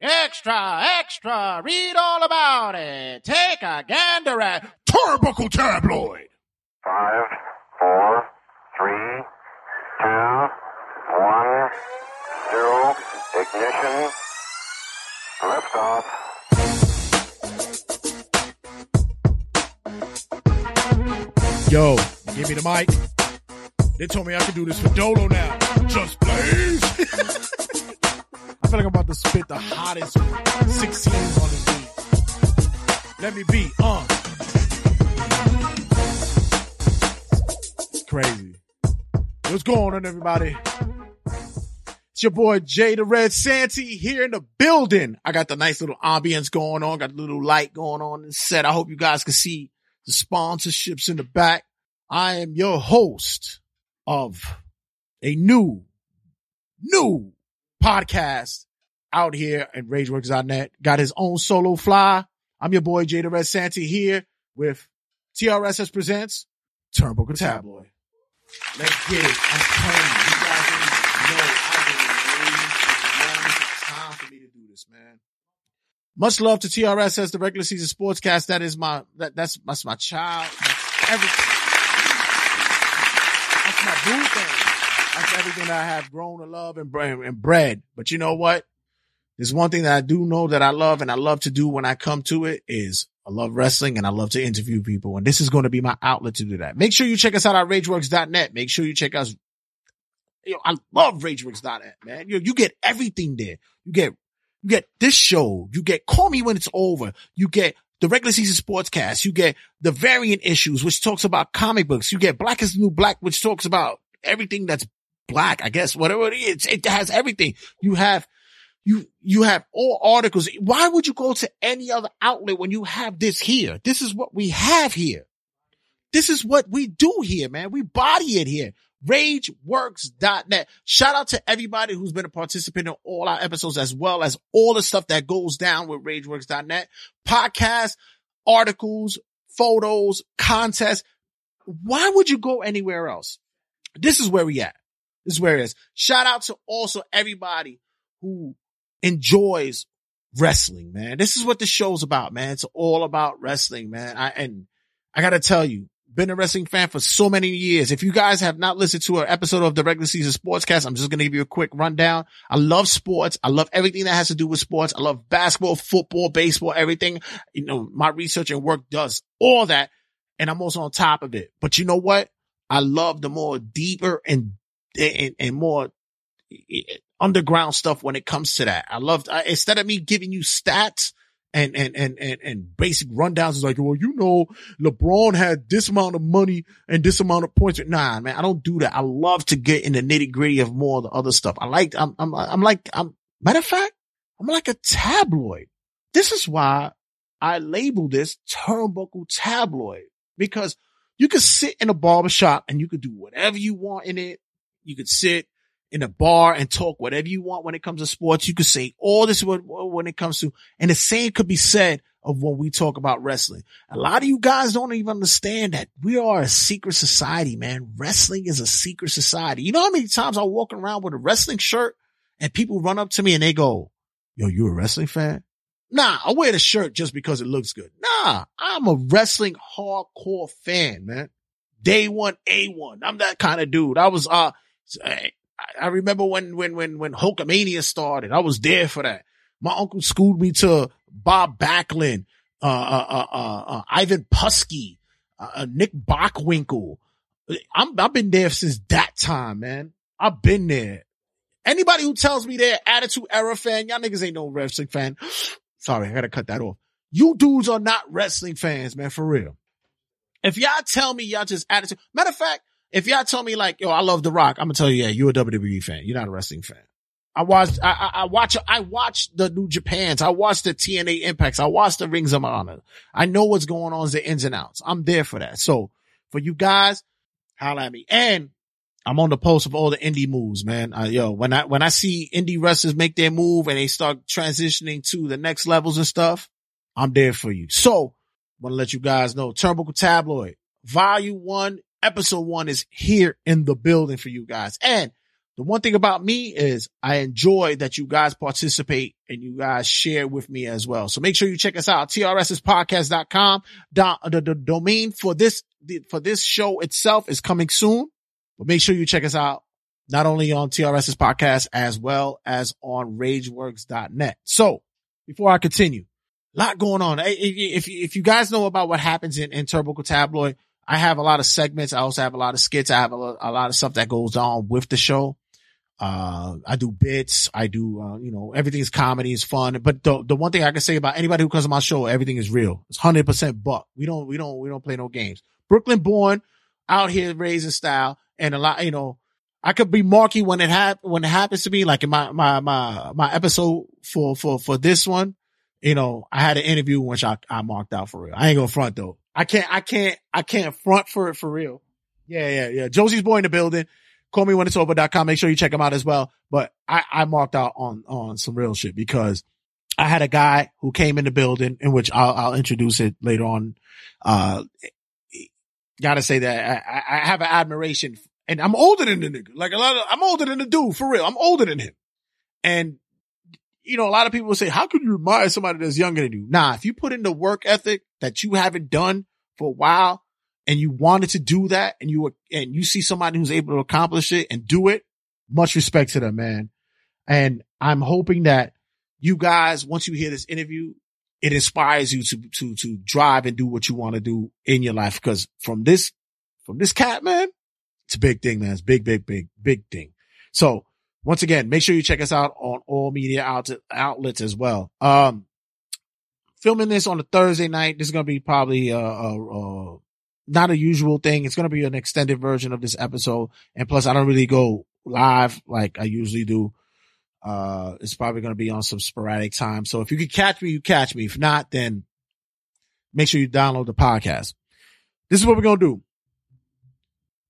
Extra, extra, read all about it. Take a gander at Turnbuckle Tabloid. Five, four, three, two, one, zero, ignition, liftoff. Yo, give me the mic. They told me I could do this for Dolo now. Just blaze. I feel like I'm about to spit the hottest 16s on the beat. Let me be, uh. Crazy. What's going on, everybody? It's your boy Jay the Red Santy here in the building. I got the nice little ambience going on, got a little light going on in the set. I hope you guys can see the sponsorships in the back. I am your host of a new, new podcast out here at RageWorks.net. Got his own solo fly. I'm your boy the Red Santy here with TRSS Presents Turnbuckle Tabloid. Let's get it. I'm telling you, you guys know I've been waiting long time for me to do this, man. Much love to TRSS, the regular season sportscast. That is my that, that's that's my child. That's everything. That's my boo thing. That's everything that I have grown to love and bred. But you know what? There's one thing that I do know that I love and I love to do when I come to it is I love wrestling and I love to interview people. And this is going to be my outlet to do that. Make sure you check us out at rageworks.net. Make sure you check us. You know, I love rageworks.net, man. You, you get everything there. You get, you get this show. You get call me when it's over. You get the regular season sportscast. You get the variant issues, which talks about comic books. You get black is the new black, which talks about everything that's black, I guess, whatever it is. It has everything. You have, you, you have all articles. Why would you go to any other outlet when you have this here? This is what we have here. This is what we do here, man. We body it here. RageWorks.net. Shout out to everybody who's been a participant in all our episodes as well as all the stuff that goes down with RageWorks.net. Podcasts, articles, photos, contests. Why would you go anywhere else? This is where we at. This is where it is. Shout out to also everybody who enjoys wrestling, man. This is what the show's about, man. It's all about wrestling, man. I, and I gotta tell you, been a wrestling fan for so many years. If you guys have not listened to an episode of the regular season sportscast, I'm just going to give you a quick rundown. I love sports. I love everything that has to do with sports. I love basketball, football, baseball, everything. You know, my research and work does all that. And I'm also on top of it. But you know what? I love the more deeper and, and, and more underground stuff when it comes to that. I love, I, instead of me giving you stats, and, and, and, and, and basic rundowns is like, well, you know, LeBron had this amount of money and this amount of points. Nah, man, I don't do that. I love to get in the nitty gritty of more of the other stuff. I like, I'm, I'm, I'm like, I'm, matter of fact, I'm like a tabloid. This is why I label this turnbuckle tabloid because you could sit in a barbershop and you could do whatever you want in it. You could sit in a bar and talk whatever you want when it comes to sports. You could say all this when it comes to, and the same could be said of when we talk about wrestling. A lot of you guys don't even understand that we are a secret society, man. Wrestling is a secret society. You know how many times I walk around with a wrestling shirt and people run up to me and they go, yo, you a wrestling fan? Nah, I wear the shirt just because it looks good. Nah, I'm a wrestling hardcore fan, man. Day one, A1. I'm that kind of dude. I was, uh, I remember when, when, when, when Hulkamania started, I was there for that. My uncle schooled me to Bob Backlund, uh, uh, uh, uh, uh Ivan Putski, uh, Nick Bockwinkel. I'm, I've been there since that time, man. I've been there. Anybody who tells me they're attitude era fan, y'all niggas ain't no wrestling fan. Sorry, I gotta cut that off. You dudes are not wrestling fans, man, for real. If y'all tell me y'all just attitude, matter of fact, if y'all tell me like, yo, I love The Rock, I'm gonna tell you, yeah, you're a WWE fan. You're not a wrestling fan. I watched, I, I, I watch, I watch the New Japans. I watch the TNA Impacts. I watch the Rings of Honor. I know what's going on, the ins and outs. I'm there for that. So for you guys, holla at me. And I'm on the post of all the indie moves, man. Uh, yo, when I, when I see indie wrestlers make their move and they start transitioning to the next levels and stuff, I'm there for you. So want to let you guys know, Turnbuckle Tabloid, volume one, episode one is here in the building for you guys. And the one thing about me is I enjoy that you guys participate and you guys share with me as well. So make sure you check us out. TRSspodcast.com. The, the domain for this, for this show itself is coming soon, but make sure you check us out not only on TRS's podcast as well as on rageworks.net. So before I continue, a lot going on. If, if you guys know about what happens in, in Turbo Tabloid, I have a lot of segments. I also have a lot of skits. I have a, a lot of stuff that goes on with the show. Uh, I do bits. I do, uh, you know, everything is comedy, is fun. But the, the one thing I can say about anybody who comes to my show, everything is real. It's 100% buck. We don't, we don't, we don't play no games. Brooklyn born out here raising style and a lot, you know, I could be marky when it hap- when it happens to me, like in my, my, my, my episode for, for, for this one, you know, I had an interview which I, I marked out for real. I ain't gonna front though. I can't, I can't, I can't front for it for real. Yeah, yeah, yeah. Josie's boy in the building call me when it's over.com. Make sure you check him out as well. But I, I marked out on, on some real shit because I had a guy who came in the building in which I'll, I'll introduce it later on. Uh, gotta say that I, I have an admiration and I'm older than the nigga. Like a lot of, I'm older than the dude for real. I'm older than him. And, you know, a lot of people say, how could you admire somebody that's younger than you? Nah, if you put in the work ethic that you haven't done for a while, and you wanted to do that and you were, and you see somebody who's able to accomplish it and do it, much respect to them, man. And I'm hoping that you guys, once you hear this interview, it inspires you to, to, to drive and do what you want to do in your life. Cause from this, from this cat, man, it's a big thing, man. It's big, big, big, big thing. So once again, make sure you check us out on all media out- outlets as well. Um, filming this on a Thursday night. This is going to be probably, uh, uh, uh not a usual thing. It's going to be an extended version of this episode. And plus I don't really go live like I usually do. Uh, it's probably going to be on some sporadic time. So if you can catch me, you catch me. If not, then make sure you download the podcast. This is what we're going to do.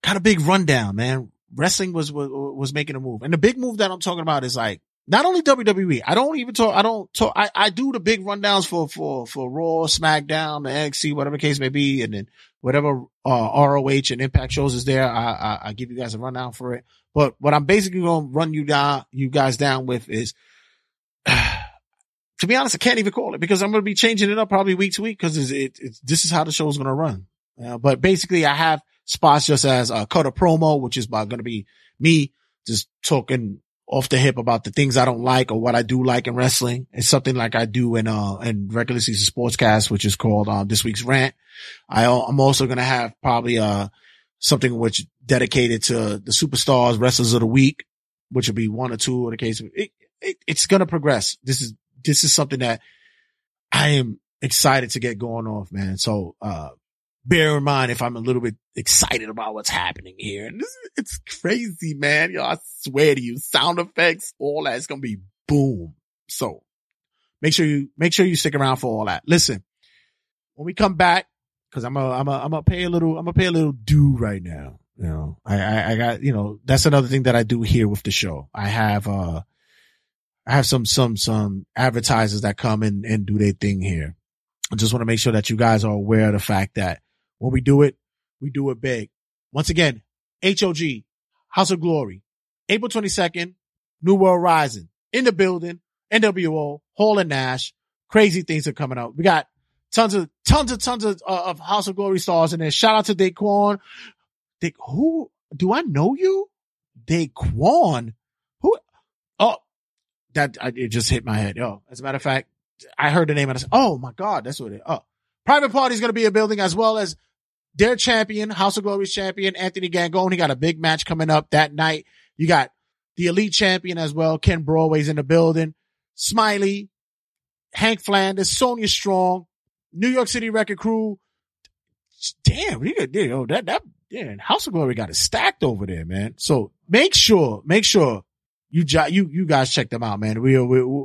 Got a big rundown, man. Wrestling was, was, was making a move. And the big move that I'm talking about is like, not only WWE, I don't even talk, I don't talk, I, I do the big rundowns for, for, for Raw, SmackDown, the NXT, whatever case may be. And then whatever, uh, ROH and Impact shows is there. I, I, I give you guys a rundown for it. But what I'm basically going to run you down, you guys down with is, to be honest, I can't even call it because I'm going to be changing it up probably week to week because it, it's, this is how the show is going to run. Uh, but basically I have spots just as a cut a promo, which is going to be me just talking off the hip about the things I don't like or what I do like in wrestling. It's something like I do in, uh, in regular season sportscast, which is called, um, this week's rant. I, I'm also going to have probably, uh, something which dedicated to the superstars, wrestlers of the week, which will be one or two in the case. It, it, it's going to progress. This is, this is something that I am excited to get going off, man. So, uh, bear in mind if I'm a little bit excited about what's happening here. And this, it's crazy, man. Yo, I swear to you, sound effects, all that's going to be boom. So make sure you, make sure you stick around for all that. Listen, when we come back, cause I'm a, I'm a, I'm gonna pay a little, I'm gonna pay a little due right now. You know, I, I, I got, you know, that's another thing that I do here with the show. I have, uh, I have some, some, some advertisers that come in and do their thing here. I just want to make sure that you guys are aware of the fact that when we do it, we do it big. Once again, HOG, House of Glory, April 22nd, New World Rising in the building, NWO, Hall and Nash. Crazy things are coming out. We got tons of, tons of, tons of, uh, of House of Glory stars in there. Shout out to Daquan. Dick, who, do I know you? Daquan? Who? Oh, that, I, it just hit my head. Oh, as a matter of fact, I heard the name and I said, oh my God, that's what it, oh. Private Party is going to be a building as well as their champion, House of Glory's champion, Anthony Gangone. He got a big match coming up that night. You got the elite champion as well. Ken Broadway's in the building. Smiley, Hank Flanders, Sonia Strong, New York City Record Crew. Damn, you got, you know, that, that, yeah, House of Glory got it stacked over there, man. So make sure, make sure you, you, you guys check them out, man. We, we, we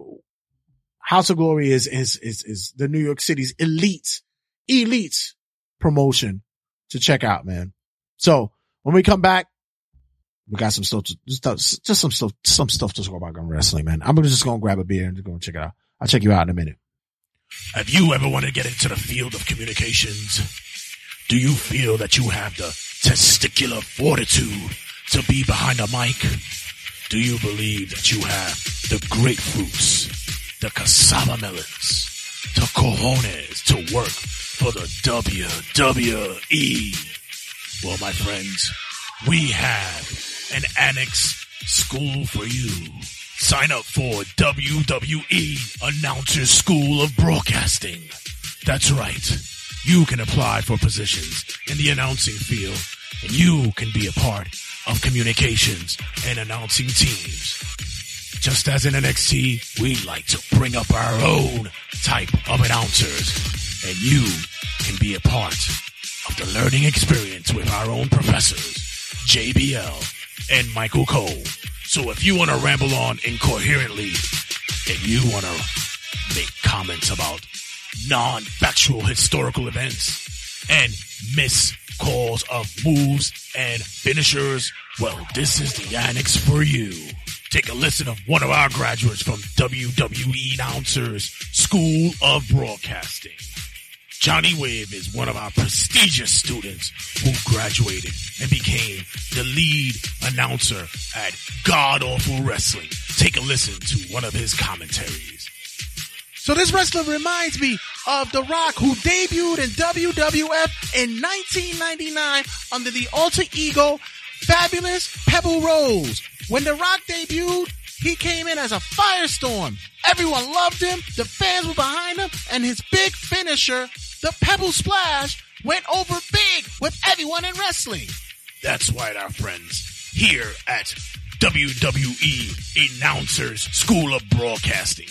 House of Glory is, is, is, is the New York City's elite, elite promotion to check out, man. So when we come back, we got some stuff, to, just, just some stuff, some stuff to talk about gun wrestling, man. I'm just to grab a beer and just go and check it out. I'll check you out in a minute. Have you ever wanted to get into the field of communications? Do you feel that you have the testicular fortitude to be behind a mic? Do you believe that you have the grapefruits, the cassava melons, the cojones to work for the WWE? Well, my friends, we have an annex school for you. Sign up for WWE Announcer School of Broadcasting. That's right. You can apply for positions in the announcing field and you can be a part of communications and announcing teams. Just as in NXT, we like to bring up our own type of announcers and you can be a part of the learning experience with our own professors, JBL and Michael Cole. So if you want to ramble on incoherently and you want to make comments about non-factual historical events and miss calls of moves and finishers, well, this is the annex for you. Take a listen of one of our graduates from WWE Announcers School of Broadcasting. Johnny Webb is one of our prestigious students who graduated and became the lead announcer at God Awful Wrestling. Take a listen to one of his commentaries. So this wrestler reminds me of The Rock who debuted in WWF in 1999 under the alter ego Fabulous Pebble Rose. When The Rock debuted, he came in as a firestorm. Everyone loved him, the fans were behind him, and his big finisher, the Pebble Splash, went over big with everyone in wrestling. That's right, our friends. Here at WWE Announcers School of Broadcasting.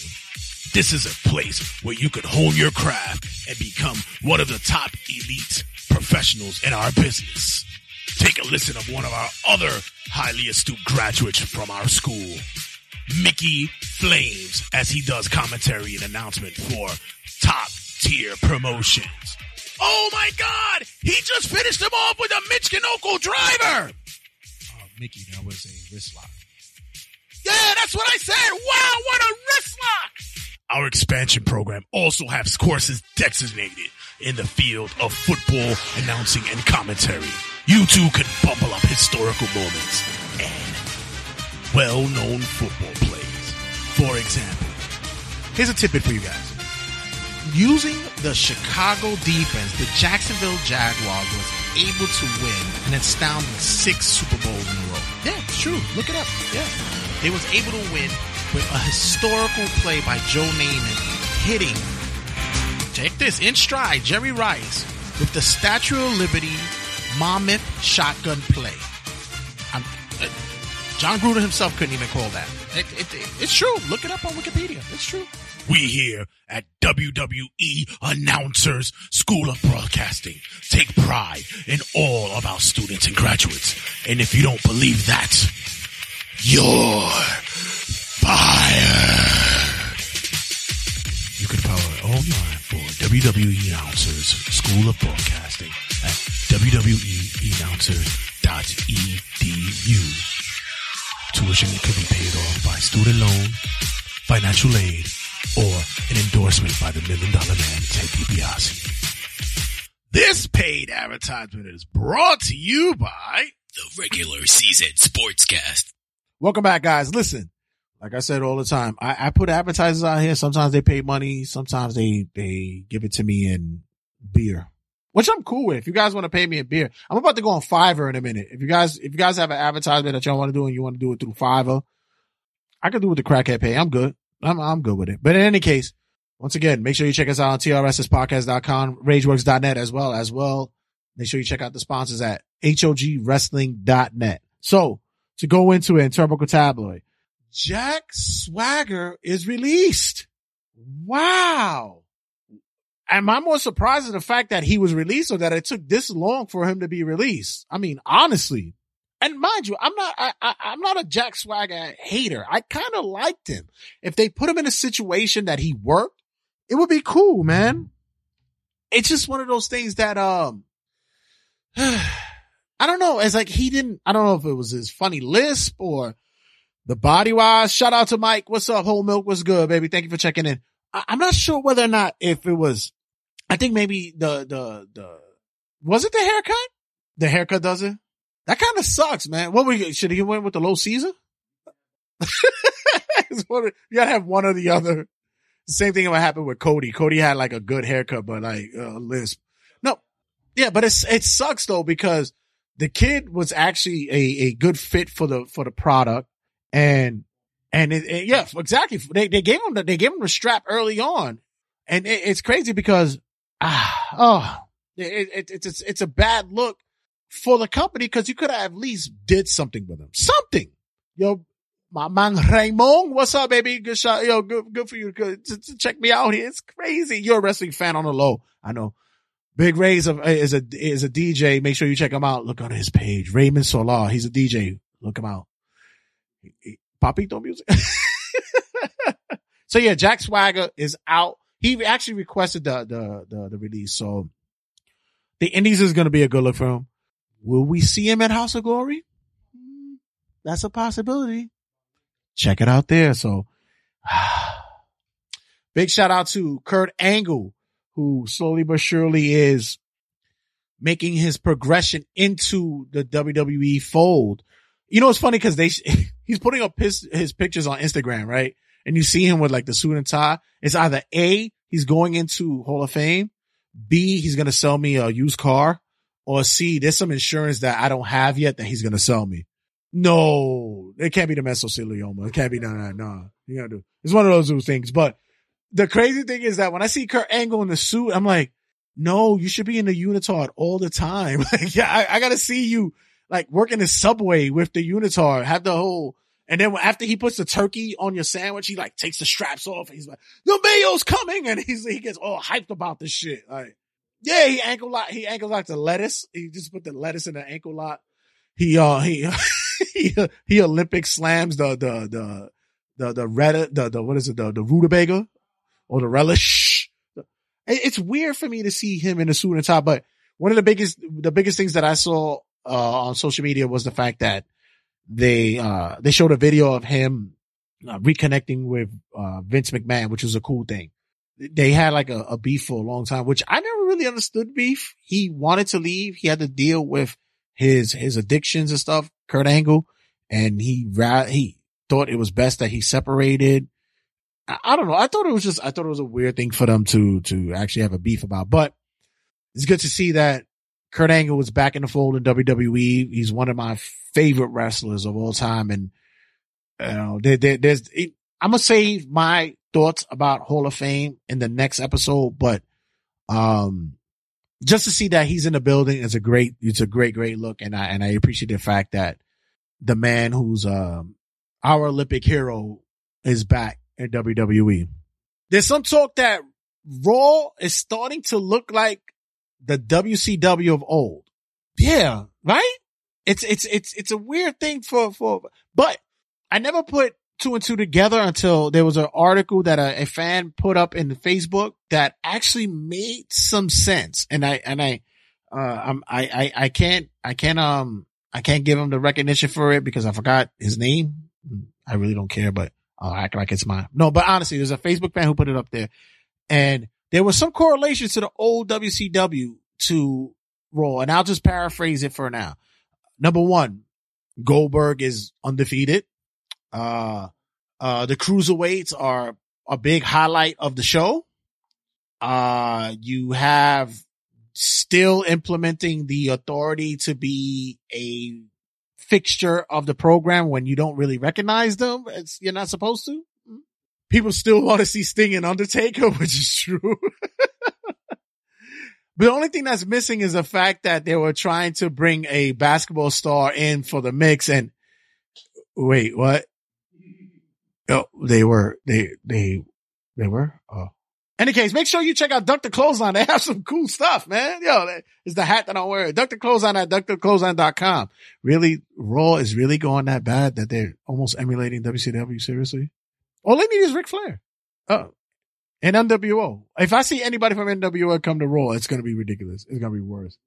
This is a place where you can hone your craft and become one of the top elite professionals in our business. Take a listen of one of our other highly astute graduates from our school, Mickey Flames, as he does commentary and announcement for top tier promotions. Oh my God! He just finished him off with a Michinoku driver! Oh, Mickey, that was a wrist lock. Yeah, that's what I said! Wow, what a wrist lock! Our expansion program also has courses designated in the field of football announcing and commentary. You too can bubble up historical moments and well-known football plays. For example, Here's a tidbit for you guys. Using the Chicago defense, the Jacksonville Jaguars was able to win an astounding six Super Bowls in a row. Yeah, it's true. Look it up. Yeah. They was able to win with a historical play by Joe Namath hitting, take this, in stride, Jerry Rice with the Statue of Liberty Monmouth shotgun play. I'm, uh, Jon Gruden himself couldn't even call that. It, it, it- it's true. Look it up on Wikipedia. It's true. we here at WWE Announcers School of Broadcasting take pride in all of our students and graduates. And if you don't believe that, you're fired. You can follow it online for WWE Announcers School of Broadcasting at wweannouncers.edu. Tuition could be paid off by student loan, financial aid, or an endorsement by the Million Dollar Man, Ted DiBiase. This paid advertisement is brought to you by The regular season sportscast. Welcome back, guys. Listen, like I said all the time, I, I put advertisers out here. Sometimes they pay money. Sometimes they, they give it to me in beer, which I'm cool with. If you guys want to pay me a beer, I'm about to go on Fiverr in a minute. If you guys, if you guys have an advertisement that y'all want to do and you want to do it through Fiverr, I can do it with the crackhead pay. I'm good. I'm, I'm good with it. But in any case, once again, make sure you check us out on trsspodcast.com, rageworks.net as well, as well. Make sure you check out the sponsors at hogwrestling.net. So to go into it in Turbo Tabloid, Jack Swagger is released. Wow. Am I more surprised at the fact that he was released or that it took this long for him to be released? I mean, honestly, and mind you, I'm not, I, I, I'm not a Jack Swagger hater. I kind of liked him. If they put him in a situation that he worked, it would be cool, man. It's just one of those things that, um, I don't know. It's like he didn't, I don't know if it was his funny lisp or the body wise. Shout out to Mike. What's up? Whole milk What's good, baby. Thank you for checking in. I'm not sure whether or not if it was, I think maybe the, the, the, was it the haircut? The haircut does it? That kind of sucks, man. What we should he went with the low of- you gotta have one or the other. Same thing what happened with Cody. Cody had like a good haircut, but like uh, lisp. No, yeah, but it's it sucks though because the kid was actually a, a good fit for the for the product, and and it, it- yeah, exactly. They they gave him the, they gave him the strap early on, and it, it's crazy because ah oh it, it, it's it's it's a bad look for the company because you could have at least did something with him, something. Yo, my man Raymond, what's up, baby? Good shot. Yo, good, good for you. Good. check me out here. It's crazy. You're a wrestling fan on the low. I know. Big Ray's a, is a, is a DJ. Make sure you check him out. Look on his page. Raymond Solar. He's a DJ. Look him out. Papito music. so yeah, Jack Swagger is out. He actually requested the, the, the, the release. So the Indies is going to be a good look for him. Will we see him at House of Glory? Hmm, That's a possibility. Check it out there. So big shout out to Kurt Angle, who slowly but surely is making his progression into the WWE fold. You know, it's funny because they, he's putting up his, his pictures on Instagram, right? And you see him with like the suit and tie. It's either A, he's going into Hall of Fame. B, he's going to sell me a used car or C, there's some insurance that I don't have yet that he's going to sell me. No, it can't be the mesothelioma. It can't be, no, no, no. You gotta do. It's one of those two things. But the crazy thing is that when I see Kurt Angle in the suit, I'm like, no, you should be in the unitard all the time. Like, yeah, I, I gotta see you like working the subway with the unitard, have the whole, and then after he puts the turkey on your sandwich, he like takes the straps off and he's like, the mayo's coming. And he's, he gets all hyped about this shit. Like, yeah, he ankle lock, he ankle locked the lettuce. He just put the lettuce in the ankle lock. He, uh, he, he, he Olympic slams the, the, the, the, the red, the, the, what is it, the, the rutabaga or the relish. It's weird for me to see him in a suit and tie, but one of the biggest, the biggest things that I saw, uh, on social media was the fact that they, uh, they showed a video of him uh, reconnecting with, uh, Vince McMahon, which was a cool thing. They had like a, a beef for a long time, which I never really understood beef. He wanted to leave. He had to deal with his, his addictions and stuff, Kurt Angle, and he, he thought it was best that he separated. I, I don't know. I thought it was just, I thought it was a weird thing for them to, to actually have a beef about, but it's good to see that Kurt Angle was back in the fold in WWE. He's one of my favorite wrestlers of all time. And, you know, there, there, there's, it, I'm going to save my thoughts about Hall of Fame in the next episode, but, um, just to see that he's in the building is a great, it's a great, great look. And I, and I appreciate the fact that the man who's, um, our Olympic hero is back in WWE. There's some talk that Raw is starting to look like the WCW of old. Yeah, right? It's, it's, it's, it's a weird thing for, for, but I never put two and two together until there was an article that a, a fan put up in Facebook that actually made some sense. And I, and I, uh, I'm, I, I, I can't, I can't, um, I can't give him the recognition for it because I forgot his name. I really don't care, but I'll act like it's mine. No, but honestly, there's a Facebook fan who put it up there and there was some correlation to the old WCW to Raw. And I'll just paraphrase it for now. Number one, Goldberg is undefeated. Uh, uh, the cruiserweights are a big highlight of the show. Uh, you have still implementing the authority to be a fixture of the program when you don't really recognize them. It's, you're not supposed to. People still want to see Sting and Undertaker, which is true. But the only thing that's missing is the fact that they were trying to bring a basketball star in for the mix and wait, what? Oh, they were, they, they, they were, oh. Any case, make sure you check out Dr. Clothesline. They have some cool stuff, man. Yo, is the hat that I'm wearing. Dr. Clothesline at drclothesline.com. Really, Raw is really going that bad that they're almost emulating WCW. Seriously? All they need is Ric Flair. Oh, and NWO. If I see anybody from NWO come to Raw, it's going to be ridiculous. It's going to be worse.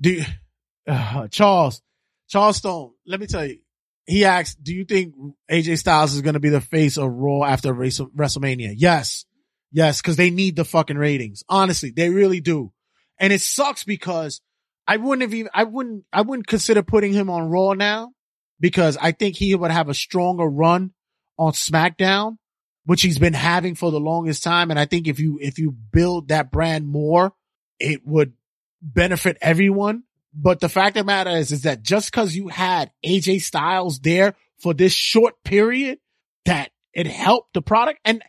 Do you, uh, Charles, Charles Stone, let me tell you, he asked, do you think AJ Styles is going to be the face of Raw after WrestleMania? Yes. Yes. Cause they need the fucking ratings. Honestly, they really do. And it sucks because I wouldn't have even, I wouldn't, I wouldn't consider putting him on Raw now because I think he would have a stronger run on SmackDown, which he's been having for the longest time. And I think if you, if you build that brand more, it would benefit everyone. But the fact of the matter is, is that just cause you had AJ Styles there for this short period, that it helped the product. And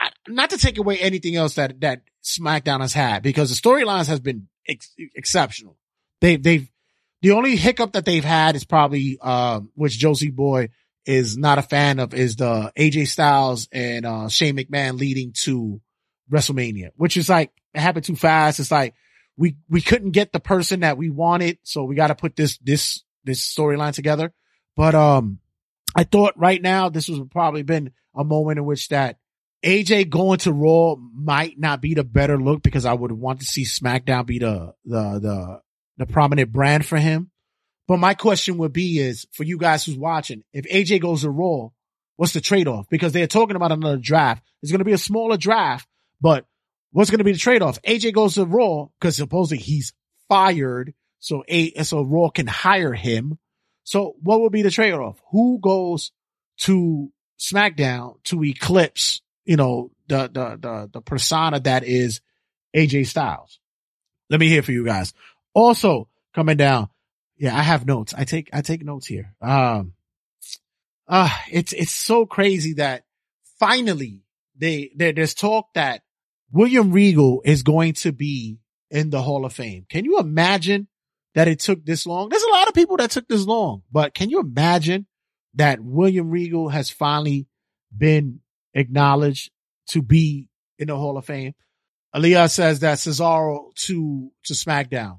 I, not to take away anything else that, that SmackDown has had because the storylines has been ex- exceptional. They, they've, the only hiccup that they've had is probably, uh, which Josie Boy is not a fan of is the AJ Styles and, uh, Shane McMahon leading to WrestleMania, which is like, it happened too fast. It's like, we, we couldn't get the person that we wanted. So we got to put this, this, this storyline together. But, um, I thought right now this was probably been a moment in which that AJ going to Raw might not be the better look because I would want to see SmackDown be the, the, the, the prominent brand for him. But my question would be is for you guys who's watching, if AJ goes to Raw, what's the trade-off? Because they're talking about another draft. It's going to be a smaller draft, but what's going to be the trade-off? AJ goes to Raw because supposedly he's fired. So a, so Raw can hire him. So what would be the trade-off? Who goes to SmackDown to eclipse, you know, the, the, the, the persona that is AJ Styles? Let me hear for you guys. Also coming down. Yeah, I have notes. I take, I take notes here. Um, uh, it's, it's so crazy that finally they, there, there's talk that William Regal is going to be in the Hall of Fame. Can you imagine that it took this long? There's a lot of people that took this long, but can you imagine that William Regal has finally been acknowledged to be in the Hall of Fame? Aliyah says that Cesaro to, to SmackDown.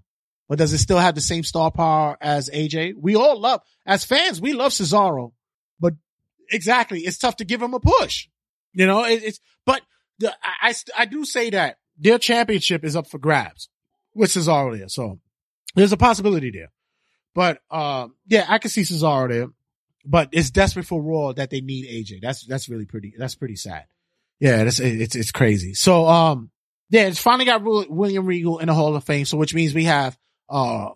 But does it still have the same star power as AJ? We all love, as fans, we love Cesaro, but exactly, it's tough to give him a push. You know, it, it's, but the, I, I, I do say that their championship is up for grabs with Cesaro there. So there's a possibility there. But, um, yeah, I can see Cesaro there, but it's desperate for Raw that they need AJ. That's, that's really pretty, that's pretty sad. Yeah, that's, it's, it's crazy. So, um, yeah, it's finally got William Regal in the Hall of Fame. So, which means we have uh,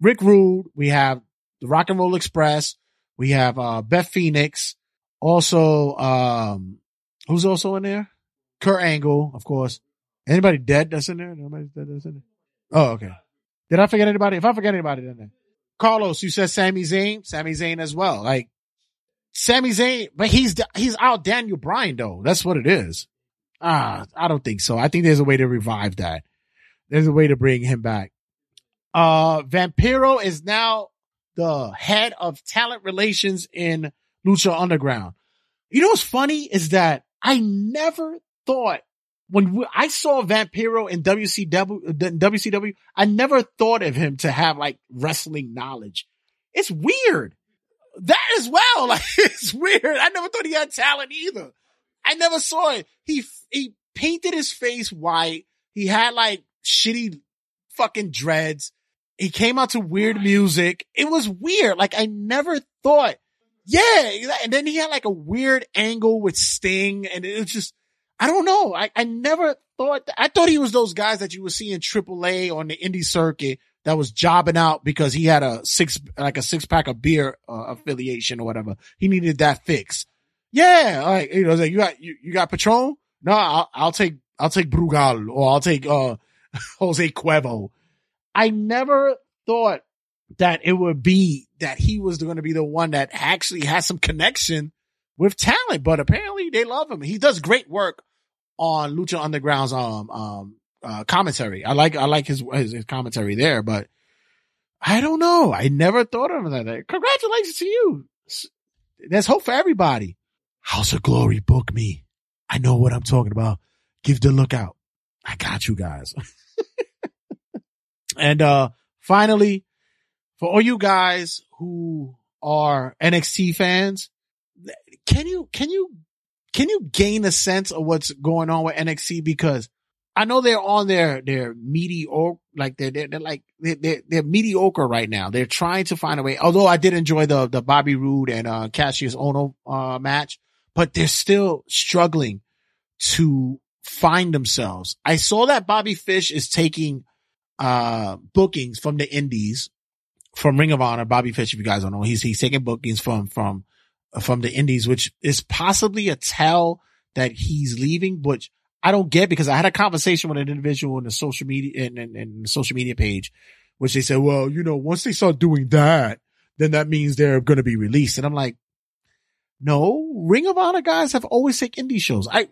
Rick Rude. We have the Rock and Roll Express. We have, uh, Beth Phoenix. Also, um, who's also in there? Kurt Angle, of course. Anybody dead that's in there? Nobody dead that's in there? Oh, okay. Did I forget anybody? If I forget anybody, then Carlos, you said Sami Zayn, Sami Zayn as well. Like Sami Zayn, but he's he's out Daniel Bryan though. That's what it is. Ah, I don't think so. I think there's a way to revive that. There's a way to bring him back. Uh, Vampiro is now the head of talent relations in Lucha Underground. You know what's funny is that I never thought when I saw Vampiro in WCW, WCW, I never thought of him to have like wrestling knowledge. It's weird. That as well. Like it's weird. I never thought he had talent either. I never saw it. He, he painted his face white. He had like shitty fucking dreads. He came out to weird music. It was weird. Like I never thought, yeah. And then he had like a weird angle with Sting and it was just, I don't know. I, I never thought, I thought he was those guys that you would see in AAA on the indie circuit that was jobbing out because he had a six, like a six pack of beer uh, affiliation or whatever. He needed that fix. Yeah. Like, you know, like you got, you, you got Patron? No, I'll, I'll take, I'll take Brugal or I'll take, uh, Jose Cuervo. I never thought that it would be that he was going to be the one that actually has some connection with talent, but apparently they love him. He does great work on Lucha Underground's um um uh, commentary. I like I like his, his, his commentary there, but I don't know. I never thought of that. Congratulations to you. There's hope for everybody. House of Glory, book me. I know what I'm talking about. Give the lookout. I got you guys. And, uh, finally, for all you guys who are NXT fans, can you, can you, can you gain a sense of what's going on with NXT? Because I know they're on their, their mediocre, like they're, they're, they're like, they're, they're, they're, mediocre right now. They're trying to find a way. Although I did enjoy the, the Bobby Roode and, uh, Kassius Ohno, uh, match, but they're still struggling to find themselves. I saw that Bobby Fish is taking uh, bookings from the indies from Ring of Honor. Bobby Fish, if you guys don't know, he's, he's taking bookings from, from, from the Indies, which is possibly a tell that he's leaving, which I don't get because I had a conversation with an individual in the social media in, in, social media page, which they said, well, you know, once they start doing that, then that means they're going to be released. And I'm like, no, Ring of Honor guys have always taken indie shows. I,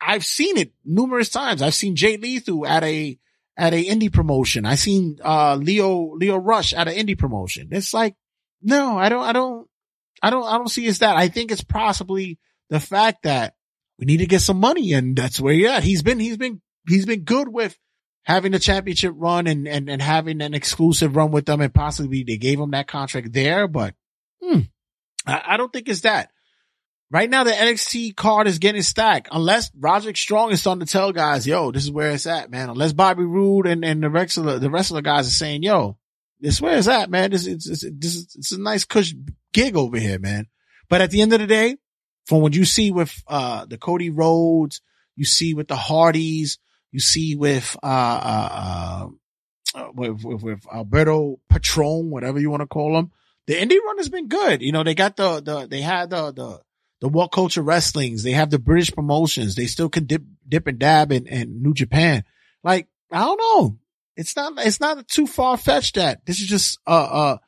I've seen it numerous times. I've seen Jay Lethal at a, at a indie promotion. I seen, uh, Lio, Lio Rush at an indie promotion. It's like, no, I don't, I don't, I don't, I don't see it's that. I think it's possibly the fact that we need to get some money and that's where you're at. He's been, he's been, he's been good with having the championship run and, and, and having an exclusive run with them and possibly they gave him that contract there, but hmm, I, I don't think it's that. Right now, the NXT card is getting stacked. Unless Roderick Strong is starting to tell guys, yo, this is where it's at, man. Unless Bobby Roode and, and the rest of the, the guys are saying, yo, this is where it's at, man. This, it's, this is, it's a nice cush gig over here, man. But at the end of the day, from what you see with, uh, the Cody Rhodes, you see with the Hardys, you see with, uh, uh, uh with, with, with Alberto Patron, whatever you want to call him. The indie run has been good. You know, they got the, the, they had the, the, the What Culture Wrestlings. They have the British promotions. They still can dip, dip and dab in, in New Japan. Like, I don't know. It's not, it's not too far fetched that this is just a, a,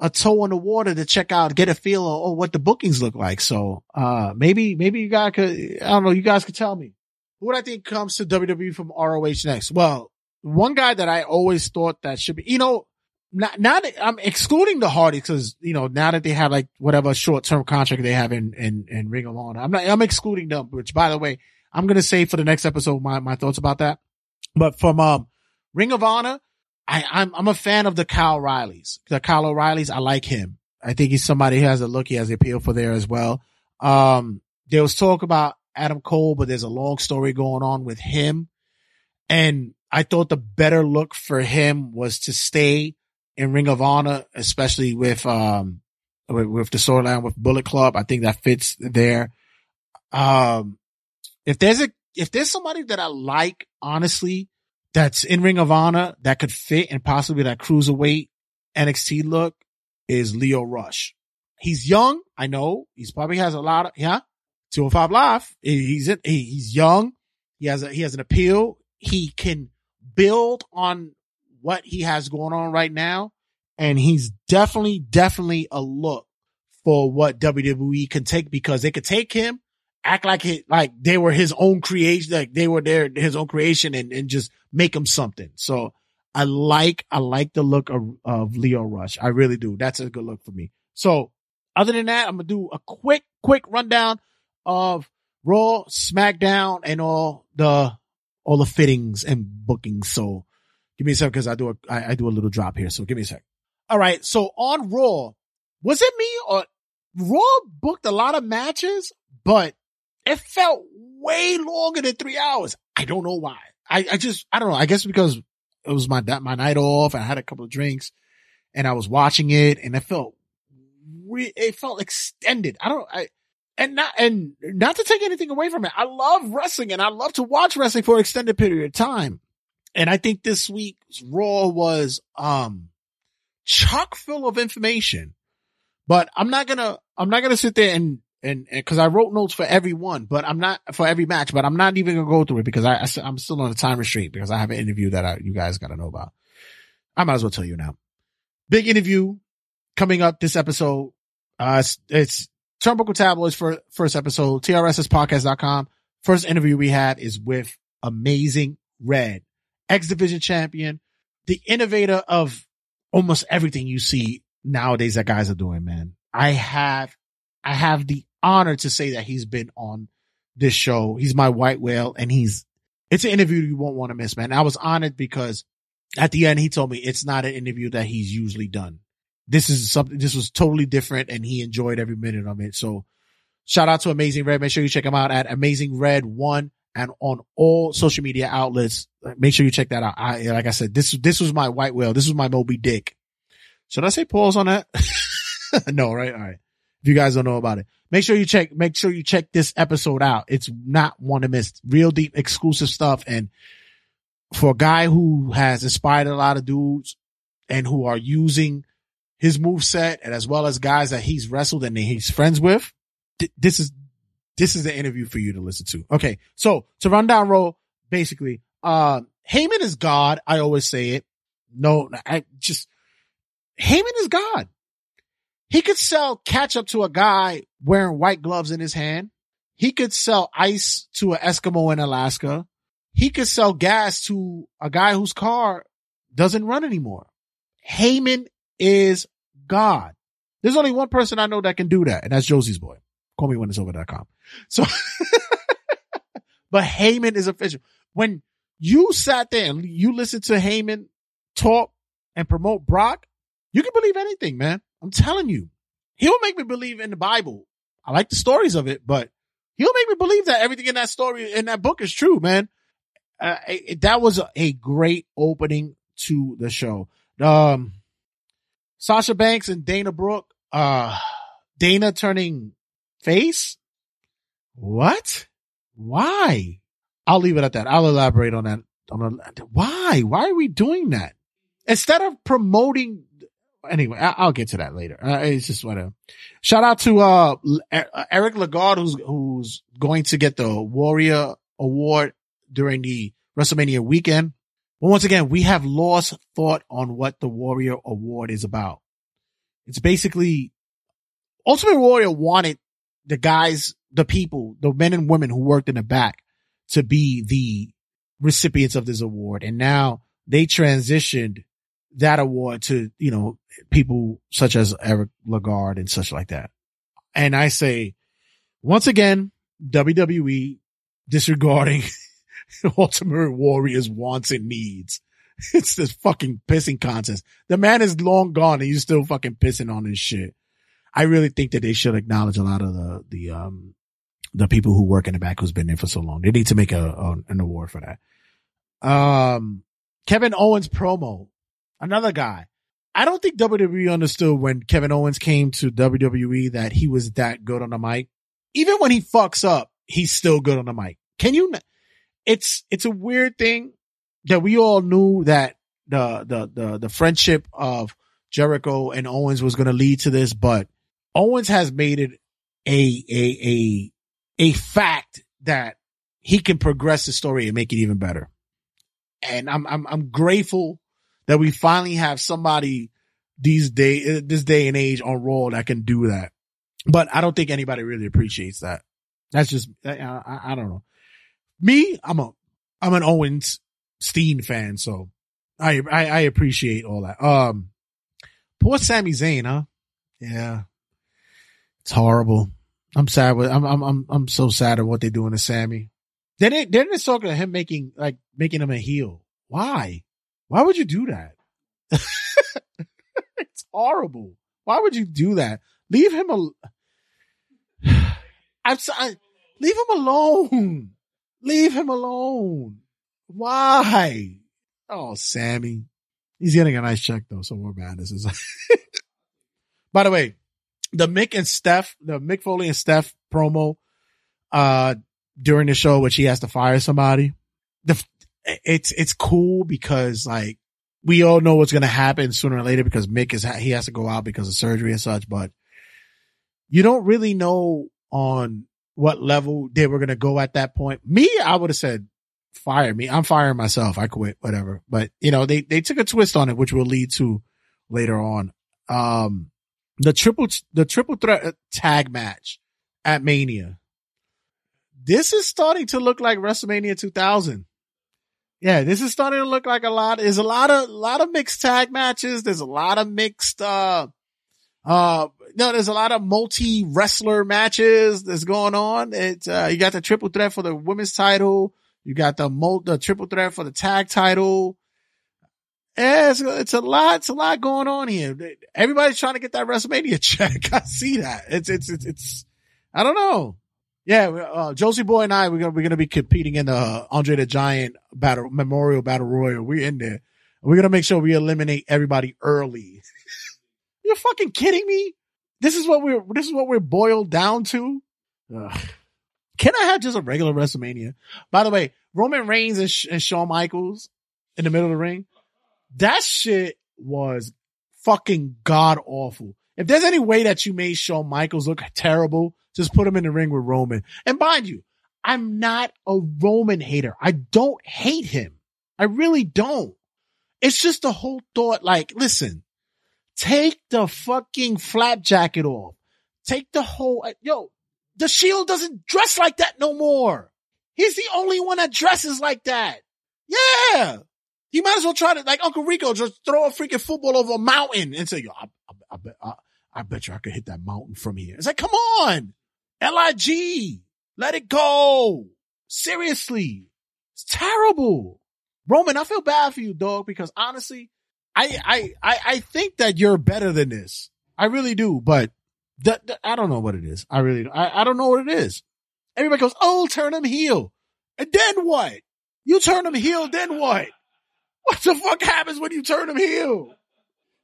a toe in the water to check out, get a feel of, what the bookings look like. So, uh, maybe, maybe you guys could, I don't know, you guys could tell me what I think comes to WWE from ROH next. Well, one guy that I always thought that should be, you know, not, not, I'm excluding the Hardys because, you know, now that they have like whatever short term contract they have in, in, in Ring of Honor, I'm not, I'm excluding them, which by the way, I'm to say for the next episode, my, my thoughts about that. But from, um, Ring of Honor, I, I'm, I'm a fan of the Kyle O'Reillys. The Kyle O'Reillys, I like him. I think he's somebody who has a look. He has appeal for there as well. Um, there was talk about Adam Cole, but there's a long story going on with him. And I thought the better look for him was to stay in Ring of Honor, especially with, um, with, with the storyline with Bullet Club. I think that fits there. Um, if there's a, if there's somebody that I like, honestly, that's in Ring of Honor that could fit and possibly that cruiserweight NXT look is Lio Rush. He's young. I know he's probably has a lot of, yeah, 205 live. He's, in, he's young. He has a, he has an appeal. He can build on what he has going on right now. And he's definitely, definitely a look for what WWE can take because they could take him, act like it, like they were his own creation, like they were their, his own creation and, and just make him something. So I like, I like the look of, of Lio Rush. I really do. That's a good look for me. So other than that, I'm going to do a quick, quick rundown of Raw, SmackDown, and all the, all the fittings and bookings. So Give me a second because I do a I, I do a little drop here. So give me a sec. All right. So on Raw, was it me or Raw booked a lot of matches, but it felt way longer than three hours. I don't know why. I, I just I don't know. I guess because it was my my night off. And I had a couple of drinks, and I was watching it, and it felt it felt extended. I don't I and not and not to take anything away from it. I love wrestling, and I love to watch wrestling for an extended period of time. And I think this week's Raw was, um, chock full of information, but I'm not gonna, I'm not gonna sit there and, and, and cause I wrote notes for every one, but I'm not for every match, but I'm not even gonna go through it because I, I am still on a time restraint because I have an interview that I, you guys gotta know about. I might as well tell you now. Big interview coming up this episode. Uh, it's, it's Turnbuckle Tabloids for first episode, TRSSpodcast.com. First interview we had is with Amazing Red. X Division champion, the innovator of almost everything you see nowadays that guys are doing, man. I have, I have the honor to say that he's been on this show. He's my white whale and he's, it's an interview you won't want to miss, man. I was honored because at the end he told me it's not an interview that he's usually done. This is something, this was totally different and he enjoyed every minute of it. So shout out to Amazing Red. Make sure you check him out at Amazing Red one and on all social media outlets. Make sure you check that out. I, like I said, this, this was my white whale. This was my Moby Dick. Should I say pause on that? no, right? All right. If you guys don't know about it, make sure you check, make sure you check this episode out. It's not one to miss. Real deep exclusive stuff. And for a guy who has inspired a lot of dudes and who are using his move set and as well as guys that he's wrestled and he's friends with, th- this is this is the interview for you to listen to. Okay, so to run down roll, basically, uh, Heyman is God. I always say it. No, I just Heyman is God. He could sell catch up to a guy wearing white gloves in his hand. He could sell ice to an Eskimo in Alaska. He could sell gas to a guy whose car doesn't run anymore. Heyman is God. There's only one person I know that can do that, and that's Josie's boy. Call me when it's over.com. So, but Heyman is official. When you sat there and you listened to Heyman talk and promote Brock, you can believe anything, man. I'm telling you. He'll make me believe in the Bible. I like the stories of it, but he'll make me believe that everything in that story, in that book is true, man. Uh, it, that was a, a great opening to the show. Um, Sasha Banks and Dana Brooke, uh, Dana turning face? What? Why? I'll leave it at that. I'll elaborate on that. On a, why? Why are we doing that? Instead of promoting, anyway, I, will get to that later. Uh, it's just whatever. Shout out to, uh, Eric LeGrand, who's, who's going to get the Warrior Award during the WrestleMania weekend. But once again, we have lost thought on what the Warrior Award is about. It's basically Ultimate Warrior wanted the guys, the people, the men and women who worked in the back to be the recipients of this award. And now they transitioned that award to, you know, people such as Eric LeGrand and such like that. And I say, once again, WWE disregarding Ultimate Warrior's wants and needs. It's this fucking pissing contest. The man is long gone and you're still fucking pissing on this shit. I really think that they should acknowledge a lot of the, the, um, the people who work in the back who's been there for so long. They need to make a, a an award for that. Um, Kevin Owens promo, another guy. I don't think WWE understood when Kevin Owens came to WWE that he was that good on the mic. Even when he fucks up, he's still good on the mic. Can you, it's, it's a weird thing that we all knew that the, the, the, the friendship of Jericho and Owens was going to lead to this, but Owens has made it a, a, a, a fact that he can progress the story and make it even better. And I'm, I'm, I'm grateful that we finally have somebody these day, this day and age on Raw that can do that. But I don't think anybody really appreciates that. That's just, I, I, I don't know. Me, I'm a, I'm an Owens Steen fan, so I, I, I appreciate all that. Um, poor Sami Zayn, huh? Yeah. It's horrible. I'm sad with, I'm, I'm, I'm, I'm so sad at what they're doing to Sami. Then it, then it's talking to him making, like, making him a heel. Why? Why would you do that? it's horrible. Why would you do that? Leave him a, I'm sorry. Leave him alone. Leave him alone. Why? Oh, Sami. He's getting a nice check though, so we're mad. This is. By the way, the Mick and Steph, the Mick Foley and Steph promo, uh, during the show, which he has to fire somebody. The, it's, it's cool because like we all know what's going to happen sooner or later because Mick is, he has to go out because of surgery and such, but you don't really know on what level they were going to go at that point. Me, I would have said, fire me. I'm firing myself. I quit, whatever. But you know, they, they took a twist on it, which will lead to later on. Um, the triple, the triple threat tag match at Mania. This is starting to look like WrestleMania 2000. Yeah, this is starting to look like a lot. There's a lot of, lot of mixed tag matches. There's a lot of mixed, uh, uh, no, there's a lot of multi wrestler matches that's going on. It uh, you got the triple threat for the women's title. You got the mul- the triple threat for the tag title. Yeah, it's, it's a lot, it's a lot going on here. Everybody's trying to get that WrestleMania check. I see that. It's, it's, it's, it's, I don't know. Yeah, uh, Josie Boy and I, we're gonna, we're gonna be competing in the Andre the Giant battle, memorial battle royal. We're in there. We're gonna make sure we eliminate everybody early. You're fucking kidding me? This is what we're, this is what we're boiled down to? Ugh. Can I have just a regular WrestleMania? By the way, Roman Reigns and, and Shawn Michaels in the middle of the ring, that shit was fucking god awful. If there's any way that you made Shawn Michaels look terrible, just put him in the ring with Roman. And mind you, I'm not a Roman hater. I don't hate him. I really don't. It's just the whole thought like, listen, take the fucking flap jacket off. Take the whole, uh, yo, the shield doesn't dress like that no more. He's the only one that dresses like that. Yeah. He might as well try to, like Uncle Rico, just throw a freaking football over a mountain and say, yo, I, I, I bet, I, I bet you I could hit that mountain from here. It's like, come on. LIG. Let it go. Seriously. It's terrible. Roman, I feel bad for you, dog, because honestly, I, I, I, I think that you're better than this. I really do, but the, the, I don't know what it is. I really, I, I don't know what it is. Everybody goes, oh, turn him heel. And then what? You turn him heel, then what? What the fuck happens when you turn him heel?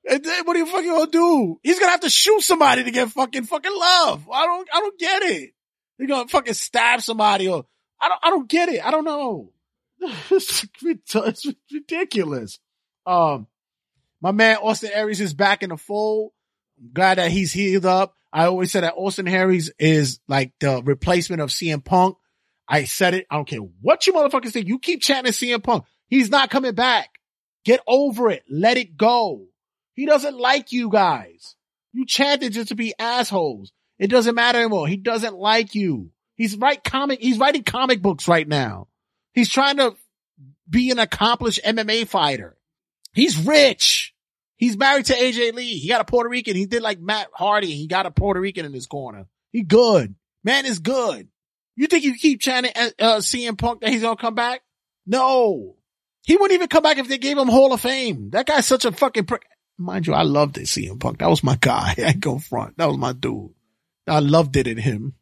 And then what are you fucking gonna do? He's gonna have to shoot somebody to get fucking fucking love. I don't, I don't get it. You're gonna fucking stab somebody or I don't, I don't get it. I don't know. it's, it's ridiculous. Um, my man Austin Aries is back in the fold. I'm glad that he's healed up. I always said that Austin Aries is like the replacement of CM Punk. I said it. I don't care what you motherfuckers think. You keep chanting CM Punk. He's not coming back. Get over it. Let it go. He doesn't like you guys. You chanted just to be assholes. It doesn't matter anymore. He doesn't like you. He's write comic. He's writing comic books right now. He's trying to be an accomplished MMA fighter. He's rich. He's married to AJ Lee. He got a Puerto Rican. He did like Matt Hardy. He got a Puerto Rican in his corner. He good. Man is good. You think you keep chanting uh, uh CM Punk that he's gonna come back? No. He wouldn't even come back if they gave him Hall of Fame. That guy's such a fucking prick. Mind you, I loved it, CM Punk. That was my guy. I go front. That was my dude. I loved it in him.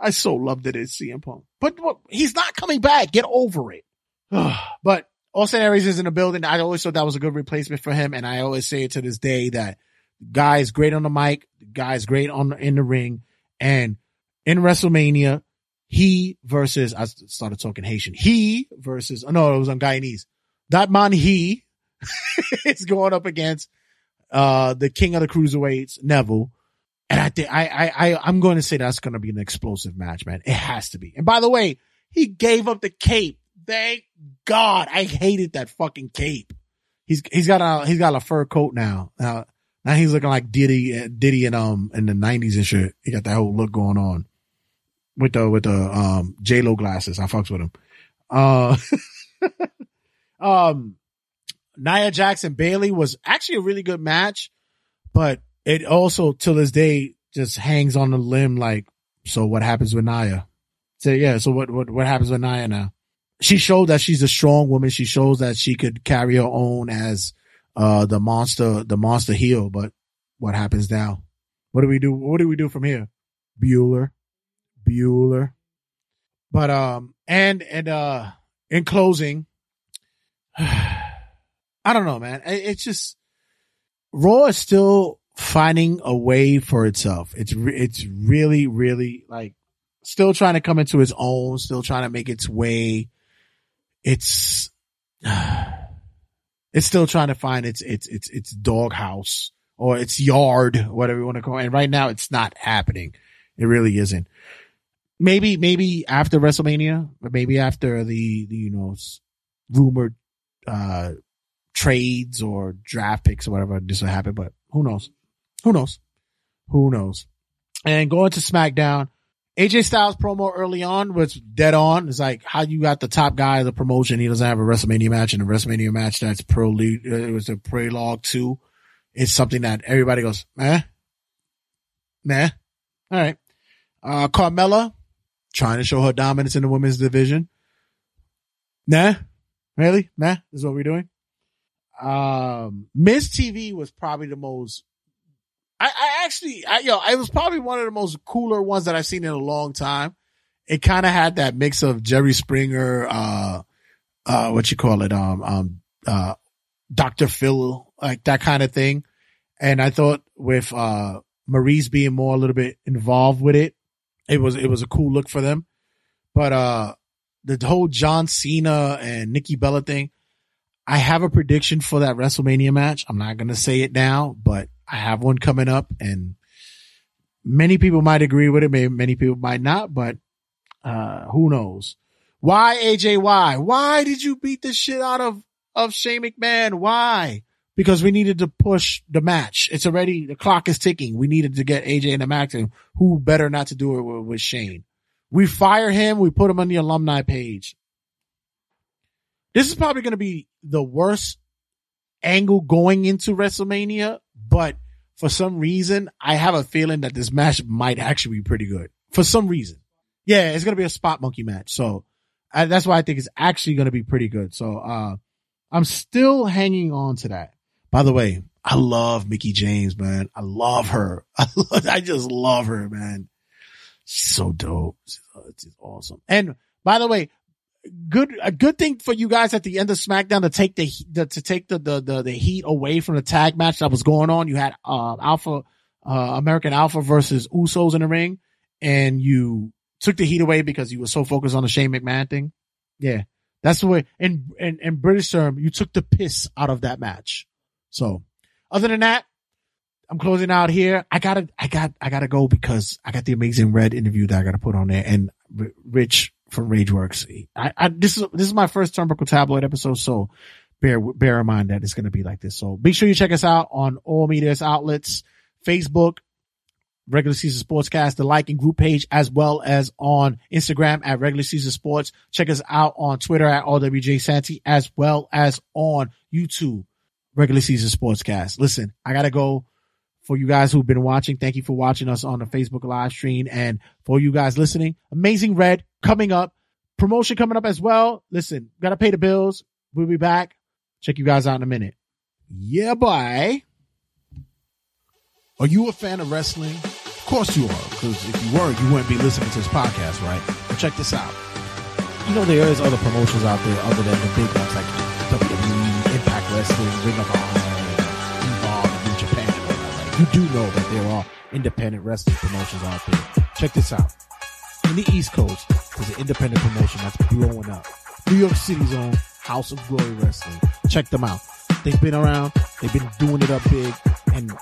I so loved it in CM Punk. But he's not coming back. Get over it. but Austin Aries is in the building. I always thought that was a good replacement for him. And I always say it to this day that guy is great on the mic. Guy is great on in the ring. And in WrestleMania, he versus, I started talking Haitian. He versus, oh no, it was on Guyanese. That man, he is going up against, uh, the king of the cruiserweights, Neville. And I think, I, I, I, I'm going to say that's going to be an explosive match, man. It has to be. And by the way, he gave up the cape. Thank God. I hated that fucking cape. He's, he's got a, he's got a fur coat now. Now, now he's looking like Diddy, Diddy and um, in the nineties and shit. He got that whole look going on with the, with the, um, J-Lo glasses. I fucks with him. Uh, um, Nia Jax and Bayley was actually a really good match, but it also till this day just hangs on the limb. Like, so what happens with Nia? So yeah, so what, what, what happens with Nia now? She showed that she's a strong woman. She shows that she could carry her own as, uh, the monster, the monster heel. But what happens now? What do we do? What do we do from here? Bueller, Bueller. But, um, and, and, uh, in closing, I don't know, man. It's just Raw is still finding a way for itself. It's re- it's really really like still trying to come into its own, still trying to make its way. It's it's still trying to find its its its its doghouse or its yard, whatever you want to call it. And right now, it's not happening. It really isn't. Maybe maybe after WrestleMania, or maybe after the the you know rumored uh trades or draft picks or whatever this will happen, but who knows? Who knows? Who knows? And going to SmackDown, AJ Styles promo early on was dead on. It's like how you got the top guy of the promotion. He doesn't have a WrestleMania match and a WrestleMania match that's pro lead. Uh, it was a prologue too. It's something that everybody goes, eh, meh. All right. Uh, Carmella trying to show her dominance in the women's division. Nah, really? Nah, this is what we're doing um Miz TV was probably the most I, I actually I yo it was probably one of the most cooler ones that I've seen in a long time. It kind of had that mix of Jerry Springer, uh uh what you call it, um um uh Dr. Phil, like that kind of thing. And I thought with uh Maryse being more a little bit involved with it, it was it was a cool look for them. But uh the whole John Cena and Nikki Bella thing, I have a prediction for that WrestleMania match. I'm not going to say it now, but I have one coming up and many people might agree with it. Maybe many people might not, but, uh, who knows? Why AJ? Why? Why did you beat the shit out of, of Shane McMahon? Why? Because we needed to push the match. It's already, the clock is ticking. We needed to get AJ in the match and who better not to do it with, with Shane? We fire him. We put him on the alumni page. This is probably going to be the worst angle going into WrestleMania, but for some reason, I have a feeling that this match might actually be pretty good. For some reason. Yeah, it's going to be a spot monkey match. So I, that's why I think it's actually going to be pretty good. So, uh, I'm still hanging on to that. By the way, I love Mickie James, man. I love her. I, love, I just love her, man. She's so dope. She's, she's awesome. And by the way, good a good thing for you guys at the end of SmackDown to take the, the to take the, the the the heat away from the tag match that was going on. You had uh Alpha uh American Alpha versus Usos in the ring, and you took the heat away because you were so focused on the Shane McMahon thing. Yeah, that's the way. In in, in British term, you took the piss out of that match. So, other than that, I'm closing out here. I gotta, I got, I gotta go because I got the amazing red interview that I gotta put on there. And Rich from RageWorks, I, I, this is, this is my first Turnbuckle Tabloid episode. So bear, bear in mind that it's to be like this. So make sure you check us out on all media outlets, Facebook, regular season sportscast, the like and group page, as well as on Instagram at regular season sports. Check us out on Twitter at RWJ Santy, as well as on YouTube, regular season sportscast. Listen, I gotta go for you guys who've been watching. Thank you for watching us on the Facebook live stream and for you guys listening. Amazing Red coming up. Promotion coming up as well. Listen, gotta pay the bills. We'll be back. Check you guys out in a minute. Yeah, bye. Are you a fan of wrestling? Of course you are, because if you were, you wouldn't be listening to this podcast, right? But check this out. You know there is other promotions out there other than the big ones like WWE, Impact Wrestling, Ring of Honor, You do know that there are independent wrestling promotions out there. Check this out. In the East Coast, there's an independent promotion that's blowing up. New York City's own House of Glory Wrestling. Check them out. They've been around. They've been doing it up big. And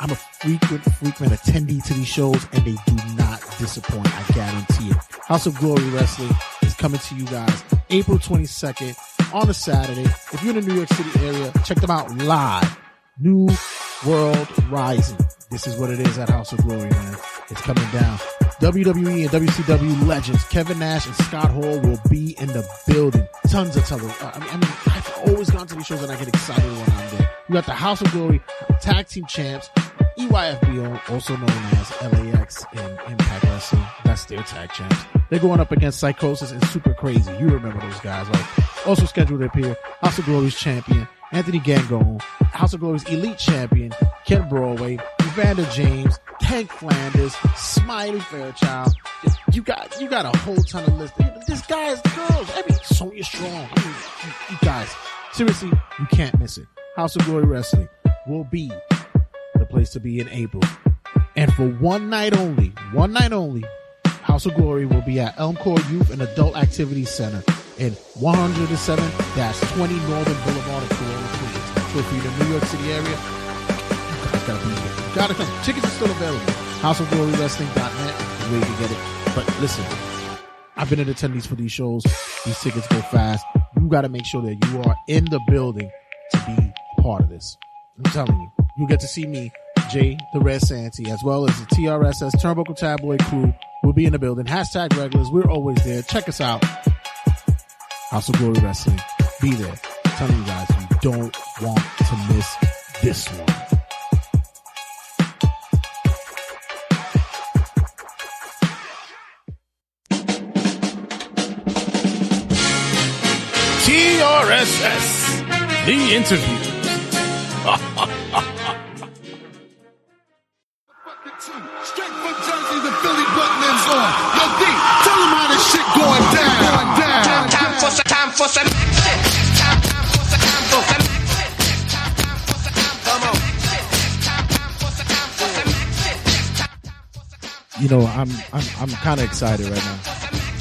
I'm a frequent, frequent attendee to these shows and they do not disappoint. I guarantee it. House of Glory Wrestling is coming to you guys April 22nd on a Saturday. If you're in the New York City area, check them out live. New World Rising. This is what it is at House of Glory, man. It's coming down. WWE and WCW legends Kevin Nash and Scott Hall will be in the building. Tons of trouble. I mean, I've always gone to these shows and I get excited when I'm there. You got the House of Glory tag team champs, EYFBO, also known as LAX and Impact Wrestling. That's their tag champs. They're going up against Psicosis and Super Crazy. You remember those guys, right? Also scheduled to appear House of Glory's champion, Anthony Gangone, House of Glory's elite champion, Ken Broadway, Evander James, Tank Flanders, Smiley Fairchild. You got you got a whole ton of list. This guy's girls. I mean, Sonya Strong. I mean, you, you guys, seriously, you can't miss it. House of Glory Wrestling will be the place to be in April. And for one night only, one night only, House of Glory will be at Elmcor Youth and Adult Activity Center in 107-20 Northern Boulevard in Corona, Queens. So if you're in the New York City area, you guys gotta be here. You gotta come. Tickets are still available. HouseOfGloryWrestling.net is where you can get it. But listen, I've been in attendees for these shows. These tickets go fast. You gotta make sure that you are in the building to be part of this. I'm telling you, you get to see me, Jay the Red Santy, as well as the TRSS Turnbuckle Tabloid crew We'll be in the building. Hashtag regulars. We're always there. Check us out. House of Glory Wrestling. Be there. I'm telling you guys, you don't want to miss this one. TRSS, the interview. Straight from Jersey, the Philly Buckman's on. Yo, D, for some, action. you know, I'm I'm I'm kind of excited right now.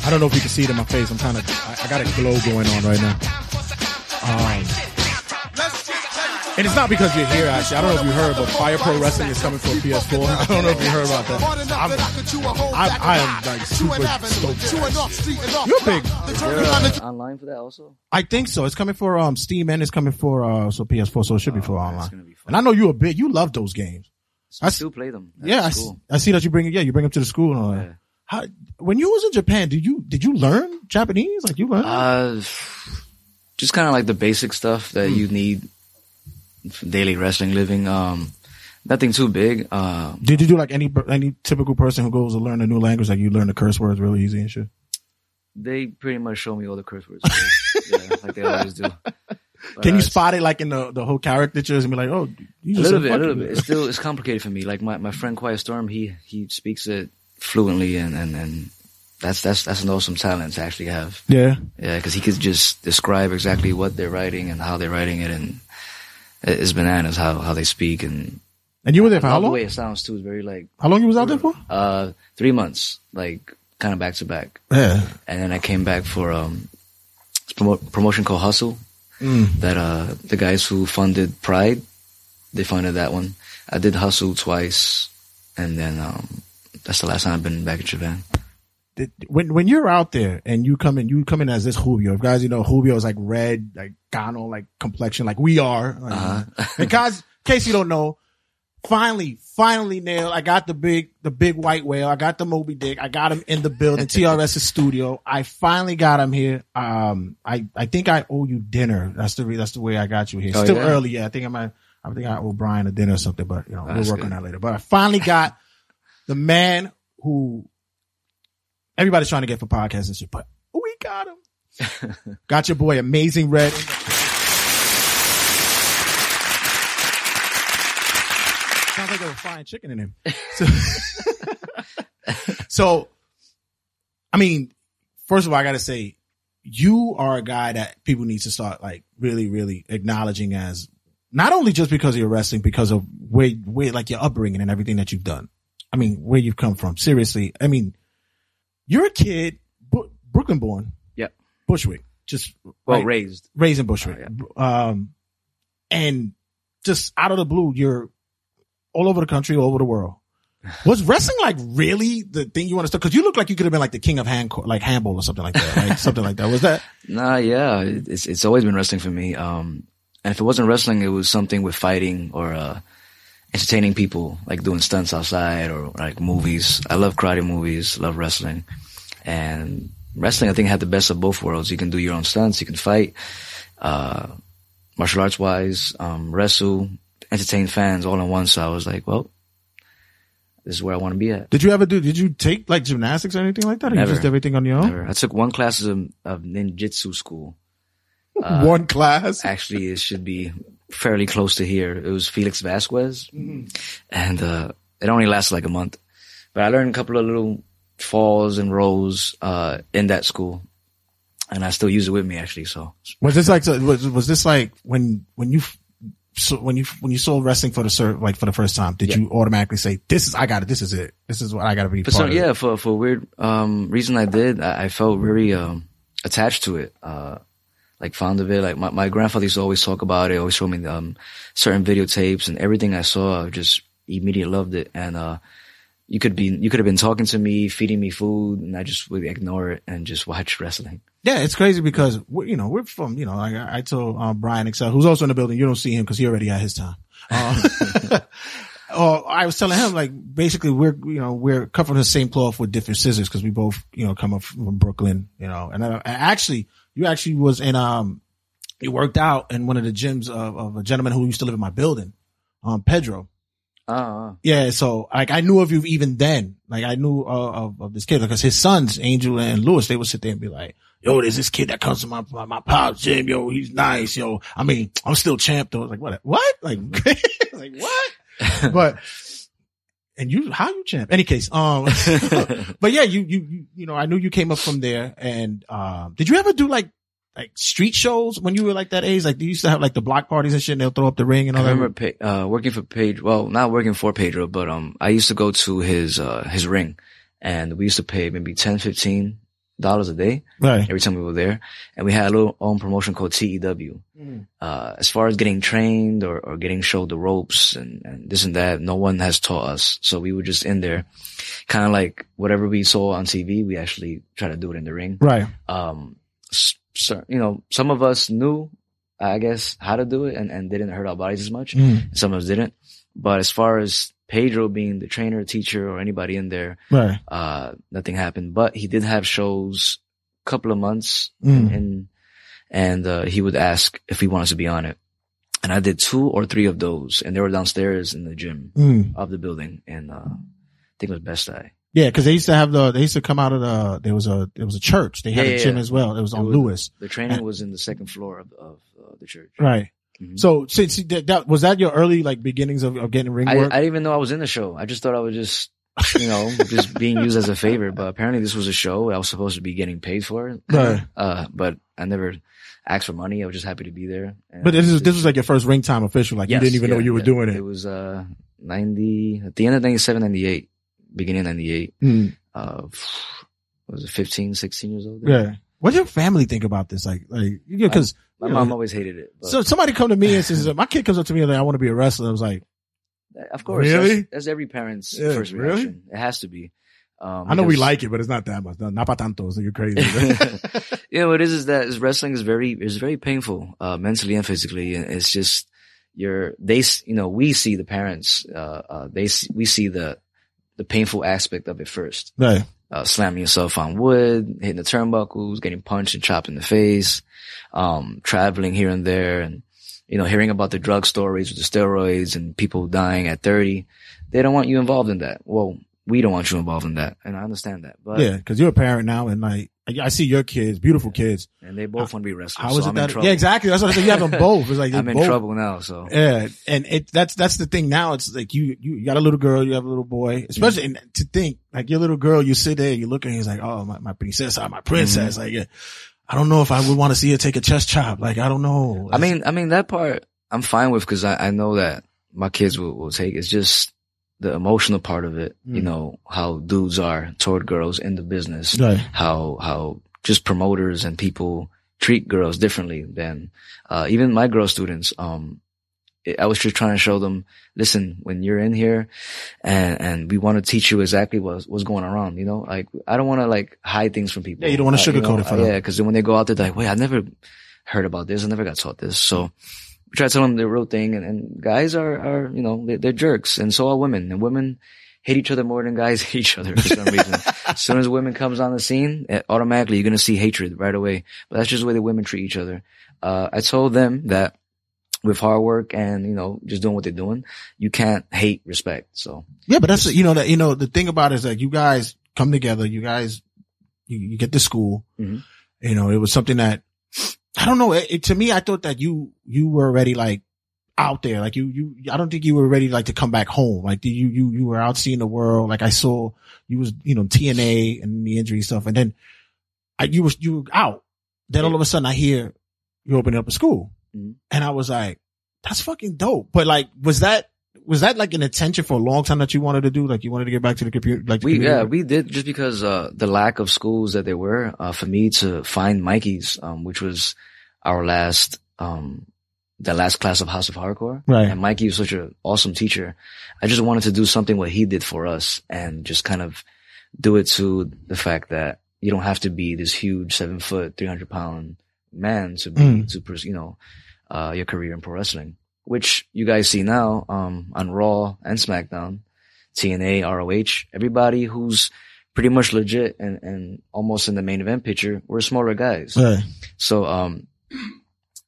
I don't know if you can see it in my face. I'm kind of I, I got a glow going on right now. Um, and it's not because you're here, actually. I don't know if you heard, but Fire Pro Wrestling is coming for PS4. I don't know if you heard about that. I'm, I'm, I am like super stoked. You're big. Uh, online for that also? I think so. It's coming for um Steam and it's coming for uh so PS4, so it should be for Oh, online. gonna be fun. And I know you a bit. You love those games. I still play them. at yeah, I, s- school. I see that you bring it. Yeah, you bring them to the school. And all that. Yeah. How, when you was in Japan, did you did you learn Japanese? Like you learned? Uh, just kind of like the basic stuff that Hmm. you need for daily wrestling living. Um, nothing too big. Uh, did you do like any any typical person who goes to learn a new language? Like you learn the curse words really easy and shit. they pretty much show me all the curse words. yeah, like they always do. But, Can you spot it like in the the whole caricatures and be like, oh, you a little bit, a little bit. It's still it's complicated for me. Like my, my friend Quiet Storm, he he speaks it fluently, and and and that's that's that's an awesome talent to actually have. Yeah. Yeah, because he could just describe exactly what they're writing and how they're writing it, and it's bananas how how they speak and And you were there for how love the long? way it sounds too. Is very like How long you was out there for? uh three months, like kind of back to back, Yeah. and then I came back for um promo- promotion called Hustle. Mm. That uh the guys who funded Pride, they funded that one. I did Hustle twice, and then um that's the last time I've been back in Japan. When when you're out there and you come in, you come in as this Julio. If guys, you know, Julio is like red, like Gano, like complexion, like we are. Like, Uh-huh. And guys, in case you don't know, finally, finally nailed. I got the big, the big white whale. I got the Moby Dick. I got him in the building, TRS studio. I finally got him here. Um, I, I think I owe you dinner. That's the, that's the way I got you here. Oh, Still yeah? early. Yeah. I think I might, I think I owe Brian a dinner or something, but you know, we'll That's work on that later. But I finally got the man who everybody's trying to get for podcasts and shit, but we got him. got your boy Amazing Red. Sounds like was frying chicken in him. So, so, I mean, first of all, I gotta say, you are a guy that people need to start like really, really acknowledging as not only just because of your wrestling, because of where, where, like your upbringing and everything that you've done. I mean, where you've come from. Seriously. I mean, you're a kid, Bro- Brooklyn born, Yep. Bushwick, just Well, right, raised. raised in Bushwick. Oh, Um, and just out of the blue, you're all over the country, all over the world. Was wrestling like really the thing you want to start? Cause you look like you could have been like the king of hand, like handball or something like that, like something like that. Was that? Nah, yeah, it's it's always been wrestling for me. Um, and if it wasn't wrestling, it was something with fighting or uh, entertaining people, like doing stunts outside or like movies. I love karate movies, love wrestling, and wrestling. I think had the best of both worlds. You can do your own stunts, you can fight, uh, martial arts wise, um, wrestle, entertain fans all in one. So I was like, well, this is where I want to be at. Did you ever do, did you take like gymnastics or anything like that? Or you Never. just everything on your own? Never. I took one class of, of ninjutsu school. One class? actually it should be fairly close to here. It was Felix Vasquez, and uh, it only lasted like a month. But I learned a couple of little falls and rolls uh, in that school, and I still use it with me actually. So Was this like, was, was this like when, when you, so when you, when you saw wrestling for the, ser- like for the first time, did Yeah. you automatically say, this is, I got it, this is it. This is what I got to be for part some, of. yeah, for for a weird um, reason I did. I, I felt very um, attached to it. Uh, like fond of it. Like my, my grandfather used to always talk about it, always show me um, certain videotapes and everything I saw. I just immediately loved it. And uh, you could be you could have been talking to me, feeding me food, and I just would ignore it and just watch wrestling. Yeah, it's crazy because we're, you know we're from you know like I, I told um, Brian XL who's also in the building. You don't see him because he already had his time. Um, or I was telling him like basically we're you know we're cut from the same cloth with different scissors because we both you know come up from Brooklyn. You know, and, uh, and actually you actually was in um you worked out in one of the gyms of, of a gentleman who used to live in my building, um Pedro. Ah, Yeah, so like I knew of you even then. Like I knew uh, of of this kid because his sons, Angel and Lewis, they would sit there and be like, "Yo, there's this kid that comes to my my, my pop's gym. Yo, he's nice. Yo, I mean, I'm still champ though." I was like, "What? What? Like, like what?" but and you, how you champ? Any case, um, but yeah, you you you you know, I knew you came up from there. And um, did you ever do like like street shows when you were like that age? Like, do you used to have like the block parties and shit. and They'll throw up the ring and I all that. remember uh, working for Pedro. Well, not working for Pedro, but um, I used to go to his uh his ring, and we used to pay maybe 10, 15 dollars a day Right. every time we were there. And we had a little own promotion called TEW. Uh, as far as getting trained or, or getting showed the ropes and, and this and that, no one has taught us. So we were just in there, kind of like whatever we saw on TV, we actually try to do it in the ring. Right. Um, so, you know, some of us knew, I guess, how to do it and, and didn't hurt our bodies as much. Mm. Some of us didn't. But as far as Pedro being the trainer, teacher, or anybody in there, Right. uh, nothing happened. But he did have shows a couple of months Mm. and, and, uh, he would ask if he wanted to be on it. And I did two or three of those and they were downstairs in the gym Mm. of the building. And, uh, I think it was Best Eye. Yeah, because they used to have the they used to come out of the there was a there was a church. They had Yeah, a gym yeah. as well. It was It on was- Lewis. The training was in the second floor of, of uh, the church. Right. Mhm. So since that, that was that your early like beginnings of, of getting ring I, work? I didn't even know I was in the show. I just thought I was just, you know, just being used as a favor. But apparently this was a show. I was supposed to be getting paid for it. Right. Uh, but I never asked for money. I was just happy to be there. And but this is this was like your first ring time official. Like Yes, you didn't even know you were yeah. doing it. It was, uh, 90, at the end of 97, 98, beginning of 98. Mm. Uh, was it 15, 16 years old? Yeah. What do your family think about this? Like, like, because My mom always hated it. But so somebody come to me and says, my kid comes up to me and like, I want to be a wrestler. I was like, of course, Really? that's, that's every parent's Yeah, first really? reaction. It has to be. Um, I know we like it, but it's not that much. No, not pa tanto. So you're crazy. you know what it is is that is wrestling is very is very painful uh mentally and physically and it's just you're they you know we see the parents uh, uh they we see the the painful aspect of it first right. Uh, slamming yourself on wood hitting the turnbuckles getting punched and chopped in the face um traveling here and there and you know hearing about the drug stories with the steroids and people dying at 30 they don't want you involved in that. Well we don't want you involved in that and i understand that but Yeah. Cause you're a parent now and like, I I see your kids, beautiful kids. and they both want to be wrestlers How so it that? Yeah, exactly. That's what I said. You have them both. It's like I'm in both- trouble now, so Yeah, and it that's that's the thing now. It's like you you, got a little girl, you have a little boy. Mm-hmm. Especially and to think like your little girl, you sit there, you look at her, he's like, oh my my princess, ah, my mm-hmm. princess. Like, yeah, I don't know if I would want to see her take a chest chop. Like, I don't know. I mean, I mean that part I'm fine with because I, I know that my kids will, will take. It's just the emotional part of it. You Mm. know how dudes are toward girls in the business. Right. How how just promoters and people treat girls differently than uh, even my girl students. Um, I was just trying to show them, listen, when you're in here and, and we want to teach you exactly what's, what's going around, you know, like I don't want to like hide things from people. Yeah, you don't wanna Uh, sugarcoat know, it for them. Yeah. Cause then when they go out there, they're like, wait, I never heard about this. I never got taught this. So we try to tell them the real thing. And, and guys are, are, you know, they're, they're jerks and so are women and women hate each other more than guys hate each other for some reason. as soon as women comes on the scene, eh, automatically you're going to see hatred right away. But that's just the way the women treat each other. Uh, I told them that with hard work and, you know, just doing what they're doing, you can't hate respect. So yeah, but that's you know that you know the thing about it is that you guys come together, you guys you, you get to school. Mhm. You know, it was something that I don't know. It, it- to me, I thought that you you were already like out there. Like you you I don't think you were ready like to come back home. Like you you you were out seeing the world. Like I saw you was you know TNA and the injury stuff, and then I, you was you were out. Then all of a sudden, I hear you opening up a school, Mhm. and I was like, that's fucking dope. But like, was that was that like an intention for a long time that you wanted to do? Like you wanted to get back to the computer? Like the we, computer? yeah, we did just because, uh, the lack of schools that there were, uh, for me to find Mikey's, um, which was our last, um, the last class of House of Hardcore. Right. And Mikey was such an awesome teacher. I just wanted to do something what he did for us and just kind of do it to the fact that you don't have to be this huge seven foot, 300 pound man to be, Mm. to, you know, uh, your career in pro wrestling, which you guys see now, um, on Raw and SmackDown, TNA, ROH, everybody who's pretty much legit and, and almost in the main event picture, we're smaller guys. Right. So, um,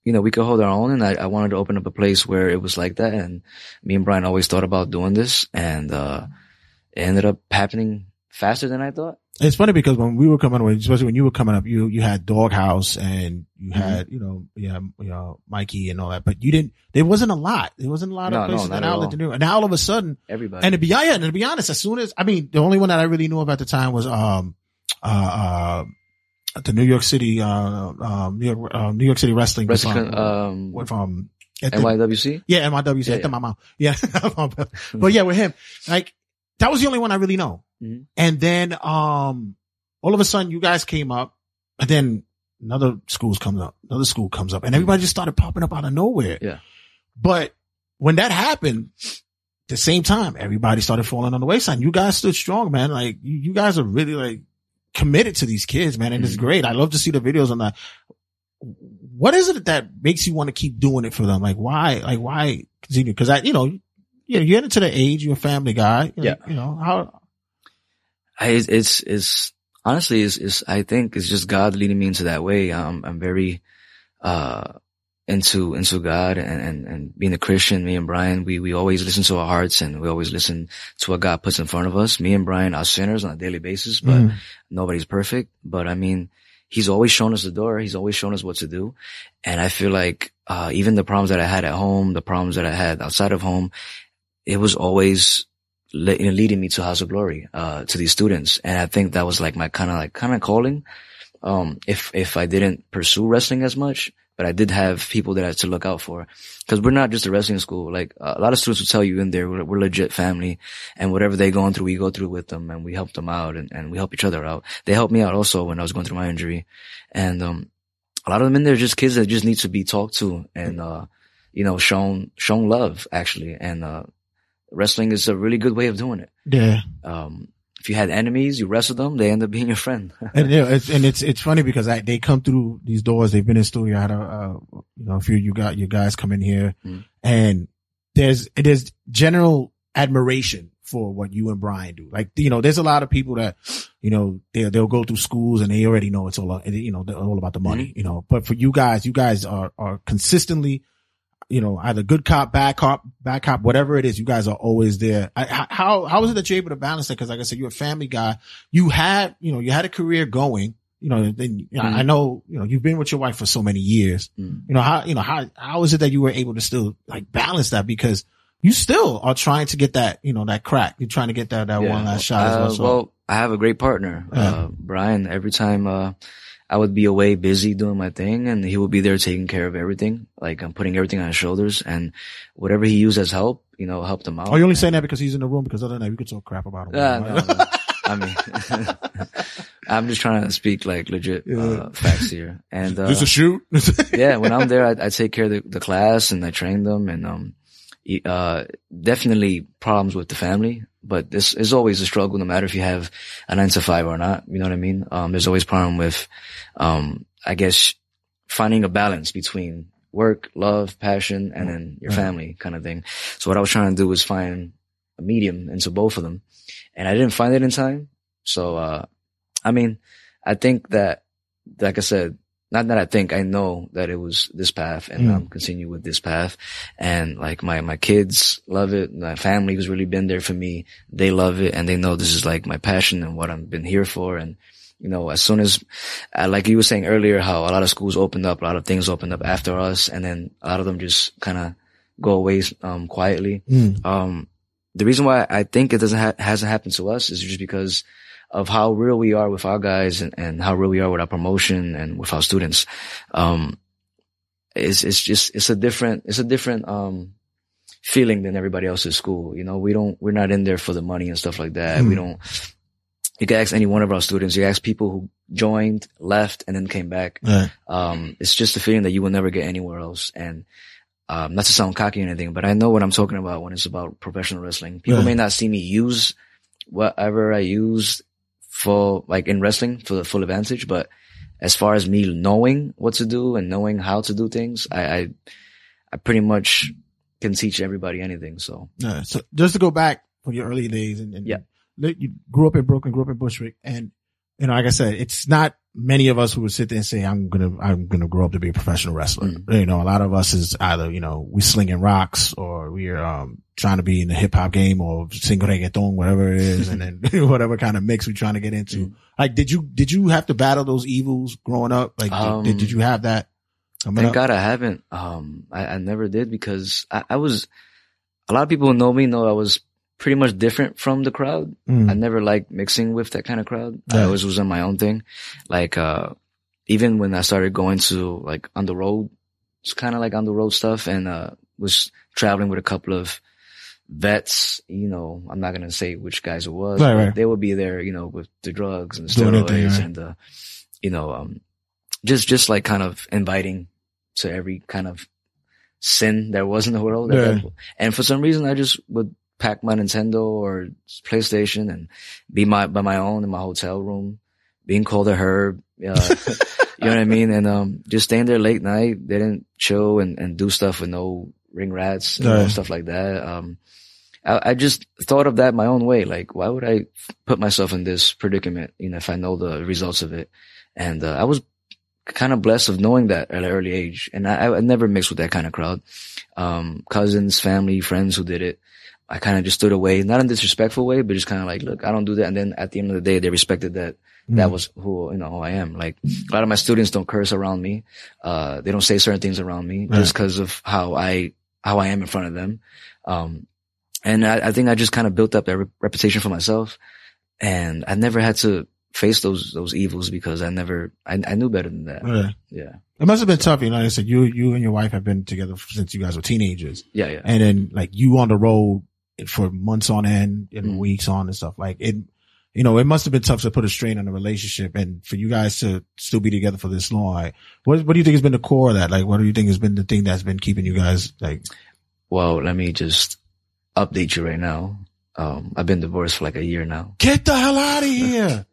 you know, we could hold our own and I, I wanted to open up a place where it was like that. And me and Brian always thought about doing this and, uh, it ended up happening faster than I thought. It's funny because when we were coming up, especially when you were coming up, you you had Doghouse and you Mm-hmm. had you know yeah you know Mikey and all that, but you didn't. There wasn't a lot. There wasn't a lot No, of no, places not that at outlet all. to do. And now all of a sudden, Everybody. and to be yeah, and to be honest, as soon as I mean, the only one that I really knew of at the time was um uh uh the New York City uh um New York uh, New York City Wrestling Wrestling, um, um, with um at the- NYWC? yeah, NYWC. Yeah, Yeah, my mouth. Yeah. but yeah, with him, like that was the only one I really know. Mhm. And then, um, all of a sudden you guys came up and then another schools comes up, another school comes up and everybody just started popping up out of nowhere. Yeah. But when that happened, at the same time, everybody started falling on the wayside. You guys stood strong, man. Like you, you guys are really like committed to these kids, man. And it's Mm-hmm. great. I love to see the videos on that. What is it that makes you want to keep doing it for them? Like why, like why continue? Cause I, you know, you know, you're into the age, you're a family guy. You know, Yeah. You know, how, I, it's, it's, it's honestly, it's, it's, I think it's just God leading me into that way. Um, I'm very, uh, into, into God and, and, and being a Christian, me and Brian, we, we always listen to our hearts and we always listen to what God puts in front of us. Me and Brian are sinners on a daily basis, but Mm. nobody's perfect. But I mean, he's always shown us the door. He's always shown us what to do. And I feel like, uh, even the problems that I had at home, the problems that I had outside of home, it was always le- you know, leading me to House of Glory, uh, to these students. And I think that was like my kind of like, kind of calling. Um, if, if I didn't pursue wrestling as much, but I did have people that I had to look out for. Cause we're not just a wrestling school. Like a lot of students will tell you in there, we're, we're legit family and whatever they're going through, we go through with them and we help them out and, and we help each other out. They helped me out also when I was going through my injury. And, um, a lot of them in there are just kids that just need to be talked to and, uh, you know, shown, shown love actually. And, uh, wrestling is a really good way of doing it. yeah. Um, if you had enemies, you wrestle them, they end up being your friend. and you know, it's and it's it's funny because I, they come through these doors. They've been in studio. I had a uh, you know a few you got you guys come in here, Mm. and there's there's general admiration for what you and Brian do. Like you know, there's a lot of people that you know they they'll go through schools and they already know it's all you know they're all about the money. You know, but for you guys, you guys are are consistently. You know, either good cop, bad cop, bad cop, whatever it is, you guys are always there. I, how, how is it that you're able to balance that? Cause like I said, you're a family guy you had, you know, you had a career going, you know, then you know, I know, you know, you've been with your wife for so many years. Mm. You know, how, you know, how, how is it that you were able to still like balance that? Because you still are trying to get that, you know, that crack. You're trying to get that, that Yeah. one last shot as Uh, well. So, well, I have a great partner, Yeah. uh, Brian. Every time, uh, I would be away busy doing my thing and he would be there taking care of everything. Like I'm putting everything on his shoulders and whatever he used as help, you know, helped him out. are you only saying that because he's in the room? Because other than that, we could talk crap about him. Uh, no, no. I mean, I'm just trying to speak like legit, uh, facts here. And, uh, Just a shoot. yeah, when I'm there, I, I take care of the, the class and I train them and, um, uh, definitely problems with the family, but this is always a struggle no matter if you have a nine to five or not. You know what I mean? Um, there's always problem with, um, I guess finding a balance between work, love, passion, and then your Right. family kind of thing. So what I was trying to do was find a medium into both of them and I didn't find it in time. So, uh, I mean, I think that, like I said, not that I think I know that it was this path and Mm. um continue with this path. And like my, my kids love it. My family has really been there for me. They love it and they know this is like my passion and what I've been here for. And, you know, as soon as, uh, like you were saying earlier, how a lot of schools opened up, a lot of things opened up after us and then a lot of them just kind of go away, um, quietly. Mm. Um, the reason why I think it doesn't ha- hasn't happened to us is just because of how real we are with our guys and, and how real we are with our promotion and with our students. Um, it's, it's just, it's a different, it's a different, um, feeling than everybody else's school. You know, we don't, we're not in there for the money and stuff like that. Hmm. We don't, you can ask any one of our students, you ask people who joined, left, and then came back. Yeah. Um, it's just a feeling that you will never get anywhere else. And, um, not to sound cocky or anything, but I know what I'm talking about when it's about professional wrestling. People Yeah. may not see me use whatever I use for, like in wrestling for the full advantage, but as far as me knowing what to do and knowing how to do things, I, I, I pretty much can teach everybody anything. So Yeah. So just to go back from your early days and, and Yeah. you grew up in Brooklyn, grew up in Bushwick, and you know, like I said, it's not many of us who would sit there and say, "I'm gonna, I'm gonna grow up to be a professional wrestler." Mm. You know, a lot of us is either you know we slinging rocks or we're um trying to be in the hip hop game or sing reggaeton, whatever it is, and then whatever kind of mix we're trying to get into. Mm. Like, did you did you have to battle those evils growing up? Like, did- Um, did, did you have that? coming Thank up? God I haven't. Um, I, I never did because I, I was, a lot of people who know me know I was pretty much different from the crowd. Mm. I never liked mixing with that kind of crowd. I always was on my own thing. Like, uh, even when I started going to like on the road, it's kind of like on the road stuff and, uh, was traveling with a couple of, vets, you know, I'm not going to say which guys it was, Right, but right. they would be there, you know, with the drugs and their steroids thing, right. and, uh, you know, um, just, just like kind of inviting to every kind of sin there was in the world. Yeah. And for some reason, I just would pack my Nintendo or PlayStation and be my, by my own in my hotel room, being called a herb. Uh, you know what I mean? And, um, just staying there late night. They didn't chill and, and do stuff with no ring rats and Yeah. stuff like that. Um, I, I just thought of that my own way. Like, why would I put myself in this predicament? You know, if I know the results of it. And, uh, I was kind of blessed of knowing that at an early age. And I, I never mixed with that kind of crowd. Um, cousins, family, friends who did it. I kind of just stood away, not in a disrespectful way, but just kind of like, look, I don't do that. And then at the end of the day, they respected that. That was who, you know, who I am. Like a lot of my students don't curse around me. Uh, they don't say certain things around me Right. just because of how I, how I am in front of them. Um, and I, I think I just kind of built up that re- reputation for myself and I never had to face those, those evils because I never, I, I knew better than that. Yeah. Yeah. It must have been tough. You know, like I said, you, you and your wife have been together since you guys were teenagers. Yeah. Yeah. and then like you on the road for months on end and Mhm. weeks on and stuff like it you know it must have been tough to put a strain on the relationship and for you guys to still be together for this long like what what do you think has been the core of that like what do you think has been the thing that's been keeping you guys like Well, let me just update you right now. Um, I've been divorced for like a year now. get the hell out of here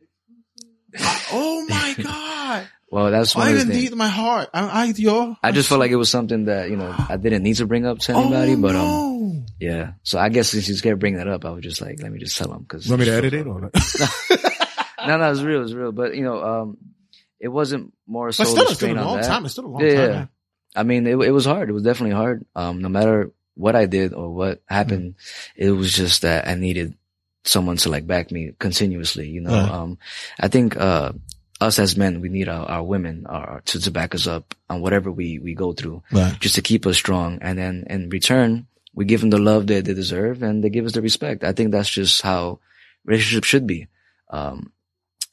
oh my god Well, that's one I didn't even need my heart I, I yo I just felt like it was something that, you know, I didn't need to bring up to anybody, oh, but, um, no. yeah. So I guess since you kept bringing that up, I was just like, let me just tell him cause. want me to edit it or no, no, it's real, it's real. But, you know, um, it wasn't more so but still the it's still a long that. time it's still a long Yeah, time yeah. man. I mean, it, it was hard. It was definitely hard. Um, no matter what I did or what happened, it was just that I needed someone to like back me continuously, you know? Yeah. Um, I think, uh, us as men, we need our, our women our, to, to back us up on whatever we, we go through right just to keep us strong. And then in return, we give them the love that they deserve and they give us the respect. I think that's just how relationships should be. Um,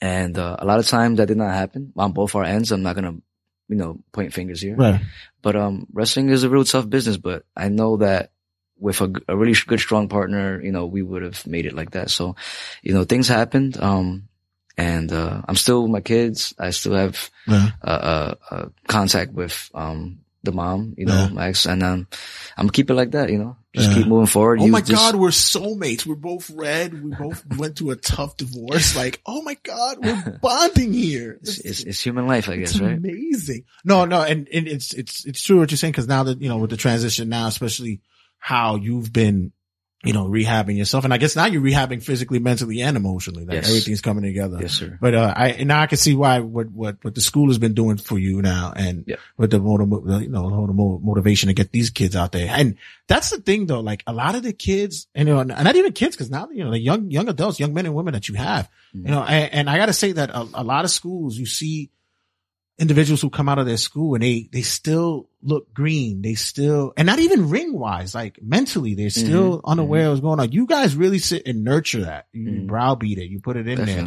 and, uh, a lot of times that did not happen on both our ends. I'm not going to, you know, point fingers here. right But um, wrestling is a real tough business. But I know that with a really good, strong partner, you know, we would have made it like that. So, you know, things happened. Um, and uh, I'm still with my kids. I still have yeah. uh, uh, uh, contact with um the mom, you know, Yeah. my ex, and um, I'm gonna keep it like that. You know, just Yeah. keep moving forward. Oh Use my this- God, we're soulmates. We're both red. We both went through a tough divorce. Like, oh my God, we're bonding here. It's, it's, it's human life, I It's guess, right? amazing. No, no, and, and it's it's it's true what you're saying because now that you know with the transition now, especially how you've been, you know, rehabbing yourself, and I guess now you're rehabbing physically, mentally, and emotionally. Like Yes. everything's coming together. Yes, sir. But uh, I and now I can see why what what what the school has been doing for you now, and Yeah. with the motiv- you know the motivation to get these kids out there. And that's the thing though, like a lot of the kids, and you know, not even kids, because now you know the young young adults, young men and women that you have, Mm-hmm. you know, and, and I got to say that a, a lot of schools you see individuals who come out of their school and they they still look green, they still, and not even ring wise, like mentally, they're still Mm-hmm. unaware of what's going on. You guys really sit and nurture that. You Mhm. browbeat it. You put it in there.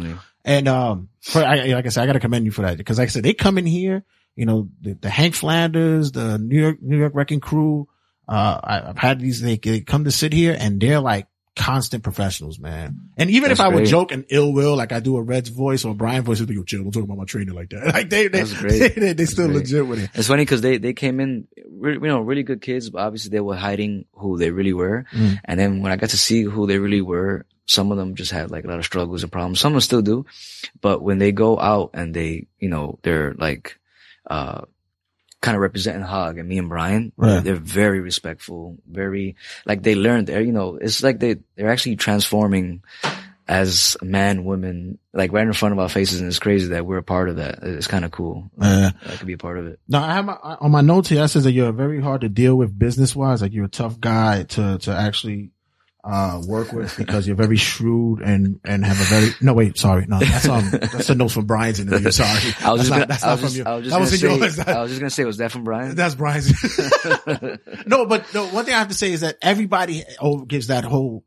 And um, for, I, like I said, I got to commend you for that because, like I said, they come in here. You know, the, the Hank Flanders, the New York New York Wrecking Crew. Uh, I, I've had these. They, they come to sit here and they're like constant professionals, man. And even if That's I would great. joke and ill will, like I do a Red's voice or a Brian voice, be, yo, chill, don't talk about my trainer like that. Like they, they, great. they, they, still great. legit with it. It's funny because they, they came in, you know, really good kids, but obviously they were hiding who they really were. Mm. And then when I got to see who they really were, some of them just had like a lot of struggles and problems. Some of them still do. But when they go out and they, you know, they're like, uh, kind of representing Hog and me and Brian, Right. they're very respectful, very, like they learned there, you know, it's like they, they're actually transforming as man, women, like right in front of our faces. And it's crazy that we're a part of that. It's kind of cool. Uh, I could be a part of it. No, I have my, on my notes here. I says that you're very hard to deal with business wise. Like you're a tough guy to, to actually, uh, work with because you're very shrewd and, and have a very, no, wait, sorry. No, that's, um, that's the notes from Brian's interview. Sorry. I was that's just not, gonna, that's I not from just, you. I was just that was in gonna yours. say, I was just gonna say, was that from Brian? That's Brian's. no, but no, one thing I have to say is that everybody oh, gives that whole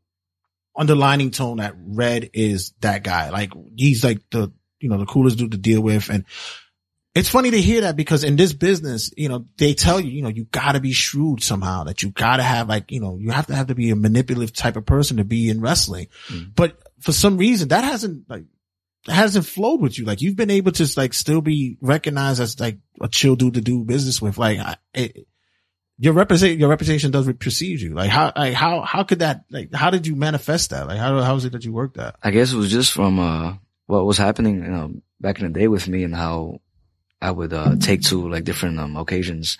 underlining tone that Red is that guy. Like he's like the, you know, the coolest dude to deal with. And It's funny to hear that because in this business, you know, they tell you, you know, you gotta be shrewd somehow, that you gotta have like, you know, you have to have to be a manipulative type of person to be in wrestling. But for some reason that hasn't like, that hasn't flowed with you. Like you've been able to like still be recognized as like a chill dude to do business with. Like I, it, your reputation, your reputation does precede you. Like how, like how, how could that, like, how did you manifest that? Like how, how was it that you worked that? I guess it was just from uh what was happening, you know, back in the day with me and how I would uh take to like different um occasions.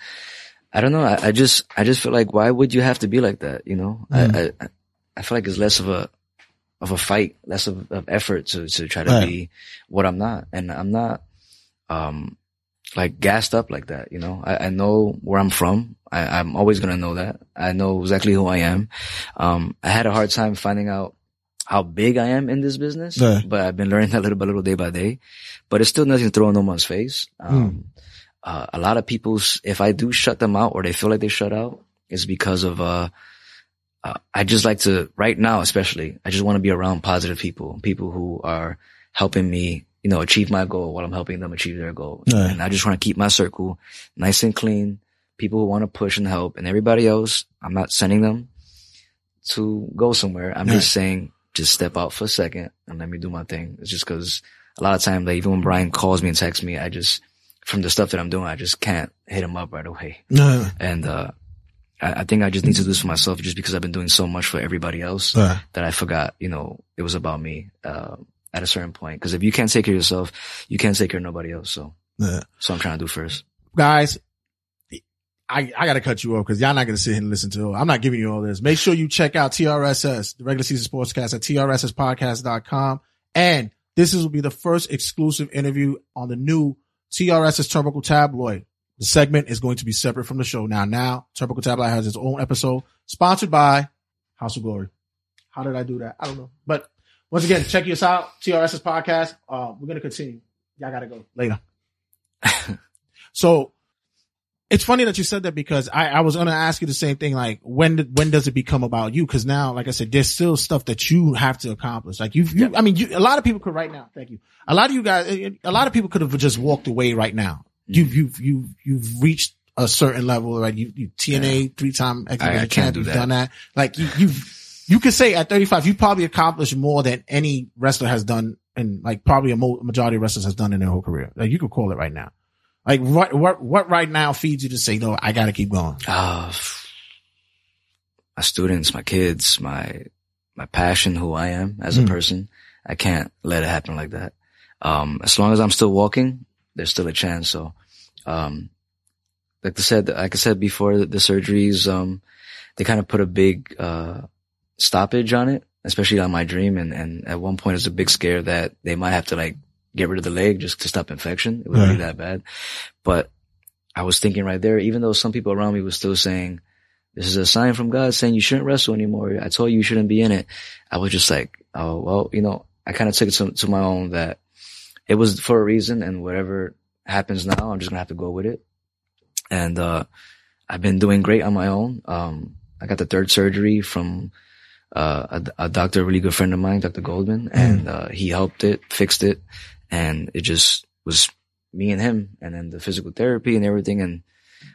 I don't know. I, I just I just feel like why would you have to be like that? You know, I, I I feel like it's less of a of a fight, less of, of effort to to try to Right. be what I'm not, and I'm not um like gassed up like that. You know, I, I know where I'm from. I, I'm always gonna know that. I know exactly who I am. Um, I had a hard time finding out how big I am in this business, Yeah. but I've been learning that little by little, day by day. But it's still nothing to throw in no one's face. Um, uh, a lot of people's, if I do shut them out or they feel like they shut out, it's because of, uh, uh, I just like to, right now especially, I just want to be around positive people, people who are helping me, you know, achieve my goal while I'm helping them achieve their goal. Yeah. And I just want to keep my circle nice and clean. People who want to push and help and everybody else, I'm not sending them to go somewhere. I'm Yeah. just saying, just step out for a second and let me do my thing. It's just cause a lot of times, like even when Brian calls me and texts me, I just, from the stuff that I'm doing, I just can't hit him up right away. Yeah. And, uh, I, I think I just need to do this for myself just because I've been doing so much for everybody else Yeah. that I forgot, you know, it was about me, uh, at a certain point. Cause if you can't take care of yourself, you can't take care of nobody else. So, Yeah. so I'm trying to do first. guys, I, I gotta cut you off because y'all not gonna sit here and listen to it. I'm not giving you all this. Make sure you check out TRSS, the regular season sportscast at TRSSpodcast.com. And this is, will be the first exclusive interview on the new TRSS Turnbuckle Tabloid. The segment is going to be separate from the show. Now, now Turnbuckle Tabloid has its own episode sponsored by House of Glory. How did I do that? I don't know. But once again, check us out. TRSS podcast. Uh, we're going to continue. Y'all got to go later. so it's funny that you said that because I, I was going to ask you the same thing. Like when, when does it become about you? Cause now, like I said, there's still stuff that you have to accomplish. Like you, you I mean, you, a lot of people could right now. Thank you. A lot of you guys, eh, eh, a lot of people could have just walked away right now. Mm-hmm. You've, you've, you've, you've reached a certain level, right? You, you TNA three time X I- I Division can't champ. do You've that. done that. Like you, you've, you could say at 35, you probably accomplished more than any wrestler has done and like probably a mo- majority of wrestlers has done in their whole career. Like you could call it right now. Like what, what, what right now feeds you to say, no, I gotta keep going. Uh, my students, my kids, my, my passion, who I am as a Mm. person. I can't let it happen like that. Um, as long as I'm still walking, there's still a chance. So, um, like I said, like I said before, the, the surgeries, um, they kind of put a big, uh, stoppage on it, especially on my dream. And, and at one point it's a big scare that they might have to like get rid of the leg just to stop infection. It was really Right. that bad. But I was thinking right there, even though some people around me were still saying, this is a sign from God saying you shouldn't wrestle anymore. I told you you shouldn't be in it. I was just like, oh, well, you know, I kind of took it to, to my own that it was for a reason and whatever happens now, I'm just gonna have to go with it. And, uh, I've been doing great on my own. Um, I got the third surgery from, uh, a, a doctor, a really good friend of mine, Dr. Goldman, and, uh, he helped it, fixed it, and it just was me and him and then the physical therapy and everything. And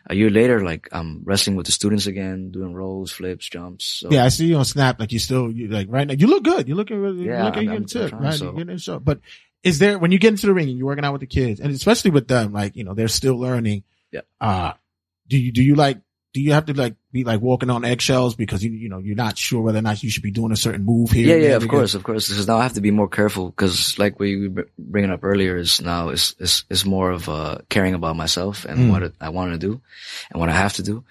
a year later, like I'm wrestling with the students again, doing rolls, flips, jumps. So Yeah, I see you on Snap. Like you still, you like right now, you look good. You looking really, Yeah, you I'm- good I'm too, trying, right? so- You're getting. But is there, when you get into the ring and you're working out with the kids and especially with them, like, you know, they're still learning. Yeah. Uh, do you, do you like, do you have to like be like walking on eggshells because you, you know, you're not sure whether or not you should be doing a certain move here? yeah, yeah, of course, of course. Because now I have to be more careful because like we were bringing up earlier is now is it's, it's more of, uh, caring about myself and Mm. what I want to do and what I have to do.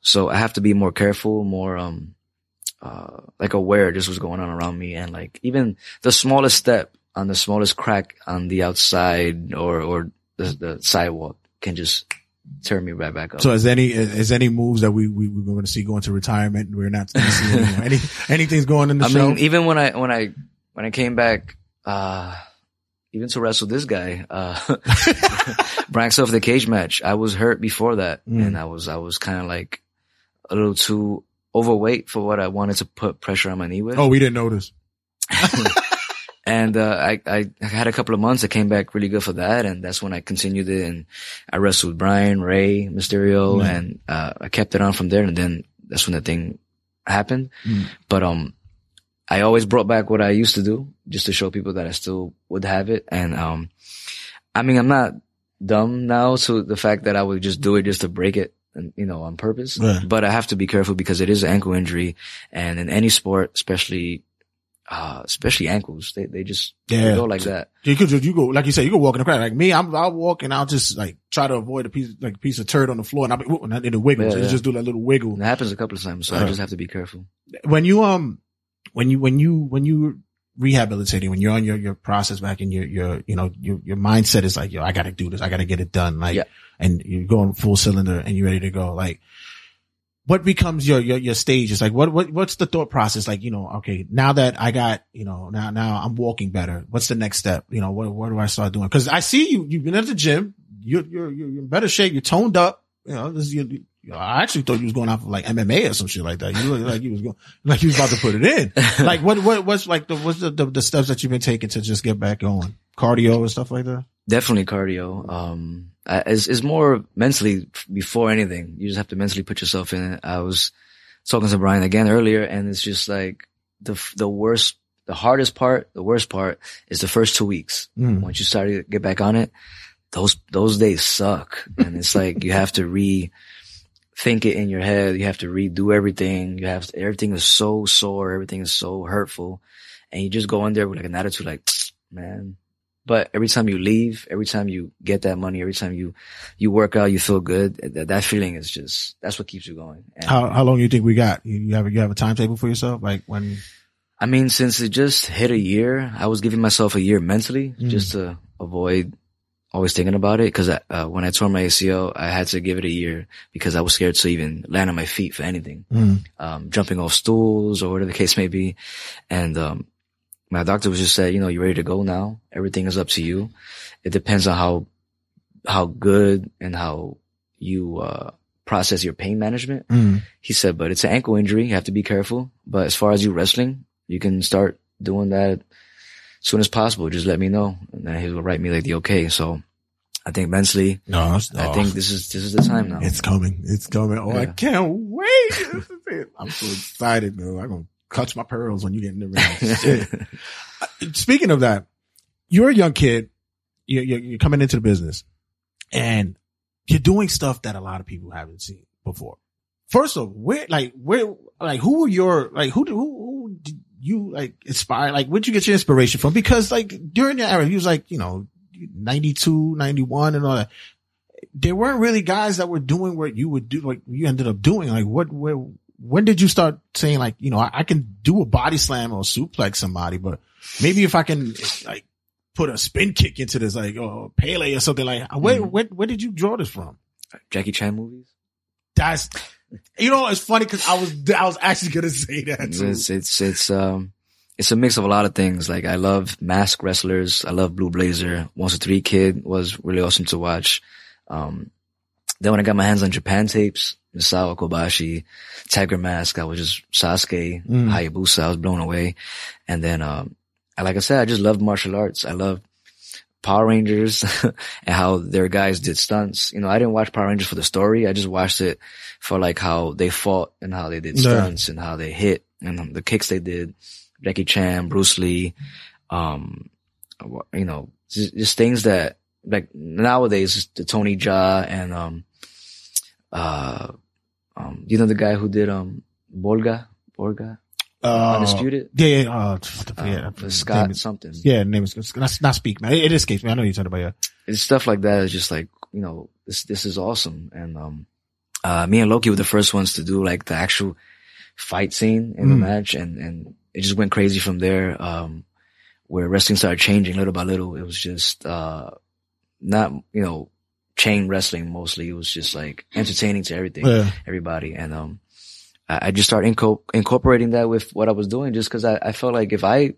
So I have to be more careful, more, um, uh, like aware just what's going on around me and like even the smallest step on the smallest crack on the outside or, or the, the sidewalk can just tear me right back up. So is any, is, is any moves that we, we, we're going to see going to retirement we're not going to see anymore? Any, anything's going in the I show? mean, even when I when I when I came back, uh, even to wrestle this guy, uh, Brian XL the cage match, I was hurt before that, Mm. and I was I was kind of like a little too overweight for what I wanted to put pressure on my knee with. oh, we didn't notice. and uh, I, I had a couple of months. I came back really good for that, and that's when I continued it. And I wrestled Brian, Rey, Mysterio, Yeah. and uh, I kept it on from there. And then that's when the thing happened. Mm. But um, I always brought back what I used to do just to show people that I still would have it. And um, I mean, I'm not dumb now to the fact that I would just do it just to break it. And, you know, on purpose, Yeah. but I have to be careful because it is an ankle injury and in any sport, especially, uh, especially ankles, they, they just they go like that. You could just, you go, like you said, you go walk in the crowd. Like me, I'm, I'll walk and I'll just like try to avoid a piece, like a piece of turd on the floor and I'll be, and it wiggles. Yeah, It yeah. just do that little wiggle. And it happens a couple of times. So Uh-huh. I just have to be careful. when you um when you when you when you rehabilitating when you're on your your process back and your your you know your your mindset is like yo I got to do this I got to get it done like Yeah. and you're going full cylinder and you're ready to go like what becomes your your your stage is like what what what's the thought process like you know okay now that I got you know now now I'm walking better what's the next step you know what what do I start doing because I see you you've been at the gym you're you're you're in better shape you're toned up you know this is your you know, I actually thought you was going off of like MMA or some shit like that. You look like you was going, like you was about to put it in. Like what, what, what's like the, what's the, the, the steps that you've been taking to just get back going? Cardio and stuff like that? Definitely cardio. Um, I- it's, it's more mentally before anything. You just have to mentally put yourself in it. I was talking to Brian again earlier and it's just like the, the worst, the hardest part, the worst part is the first two weeks. Mm. Once you start to get back on it, those, those days suck. And it's like you have to re think it in your head. You have to redo everything. You have to, everything is so sore. Everything is so hurtful. And you just go in there with like an attitude like, man. But every time you leave, every time you get that money, every time you, you work out, you feel good. That, that feeling is just, that's what keeps you going. And How, how long do you think we got? You, you have, a- you have a timetable for yourself? Like when, I mean, since it just hit a year, I was giving myself a year mentally Mm. just to avoid always thinking about it. Cause I, uh, when I tore my ACL, I had to give it a year because I was scared to even land on my feet for anything. Mm. Um, jumping off stools or whatever the case may be. And, um, my doctor was just said, you know, you're ready to go now. Everything is up to you. It depends on how, how good and how you, uh, process your pain management. Mm. He said, but it's an ankle injury. You have to be careful. But as far as you wrestling, you can start doing that as soon as possible. Just let me know. And then he'll write me like the okay. So I think mentally, no, I think this is, this is the time now. it's coming. It's coming. Oh, I can't wait. This is it. I'm so excited, bro. I'm going to clutch my pearls when you get in the ring. Speaking of that, you're a young kid. You're, you're, you're coming into the business and you're doing stuff that a lot of people haven't seen before. First of all, where, like, where, like, who were your, like, who, who, who did you, like, inspire? Like, where'd you get your inspiration from? Because, like, during your era, he was like, you know, 92, 91 and all that. There weren't really guys that were doing what you would do, like, you ended up doing. Like, what, where, when did you start saying, like, you know, I, I can do a body slam or suplex somebody, but maybe if I can, like, put a spin kick into this, like, or Pele or something like, where, Mhm. where, where did you draw this from? Jackie Chan movies. That's, you know, it's funny because I was, I was actually going to say that too. It's, it's, it's, um, it's a mix of a lot of things. Like I love mask wrestlers. I love Blue Blazer. 1-2-3 Kid was really awesome to watch. Um, then when I got my hands on Japan tapes, Misawa Kobashi, Tiger Mask, I was just Sasuke, Mm. Hayabusa, I was blown away. And then, um, like I said, I just loved martial arts. I love Power Rangers and how their guys did stunts. You know, I didn't watch Power Rangers for the story. I just watched it for like how they fought and how they did Yeah. stunts and how they hit and the kicks they did. Jackie Chan, Bruce Lee, um, you know, just, just things that like nowadays the Tony Jaa and, um, uh, um, you know, the guy who did, um, Bolga, Borga, Uh, Undisputed? Yeah, yeah, uh, the, uh, yeah, Scott name is- something. yeah, name is, not, not speak, man. It, it escapes me. I know you're talking about, yeah. it's stuff like that is just like, you know, this, this is awesome. And, um, uh, me and Low Ki were the first ones to do like the actual fight scene in the Mm. match. And, and it just went crazy from there. Um, where wrestling started changing little by little. It was just, uh, not, you know, chain wrestling mostly. It was just like entertaining to everything, Yeah. everybody. And, um, I, I just started inco- incorporating that with what I was doing just cause I, I felt like if I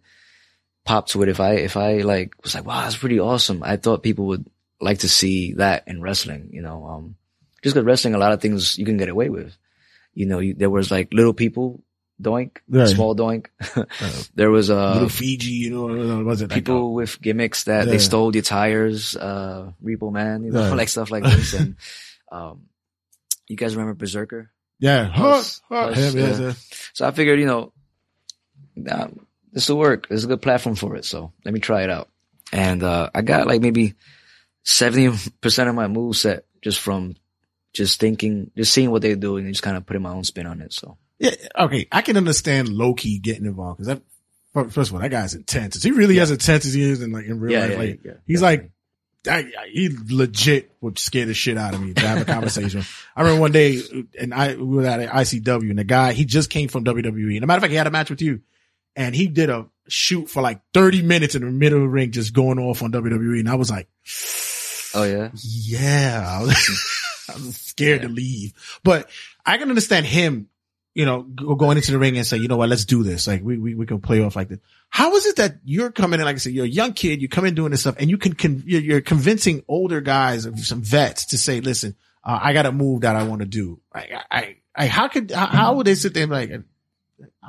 popped to it, if I, if I like was like, wow, that's pretty awesome. I thought people would like to see that in wrestling, you know, um, just cause wrestling, a lot of things you can get away with. You know, you, there was like little people Doink, Right. small Doink. there was uh, Little Fiji, you know, was it like people with gimmicks that Yeah. they stole your tires, uh, Repo Man, you know, Yeah. like stuff like this. And, um, you guys remember Berzerker? yeah, Huss, Huh, huh, Huss, yeah, yeah. So I figured, you know, nah, this will work. There's a good platform for it. So let me try it out. And, uh, I got like maybe 70% of my move set just from just thinking, just seeing what they do and just kind of putting my own spin on it. So Yeah, okay. I can understand Low Ki getting involved because that. First of all, that guy's intense. Is he really as intense as he is in like in real Yeah, life? yeah, like, yeah, he's like, I, I- he legit would scare the shit out of me to have a conversation. I remember one day, and I we were at an ICW, and the guy he just came from WWE. And a matter of fact, he had a match with you, and he did a shoot for like thirty minutes in the middle of the ring, just going off on WWE. And I was like, oh yeah. yeah, I was, I was scared to leave, but I can understand him, you know, go- going into the ring and say, you know what, let's do this. Like we, we, we can play off like this. How is it that you're coming in, like I said, you're a young kid, you come in doing this stuff and you can, con- you're, you're convincing older guys, of some vets to say, listen, uh, I got a move that I want to do. Like, I, I, I, how could, how, how would they sit there and be like,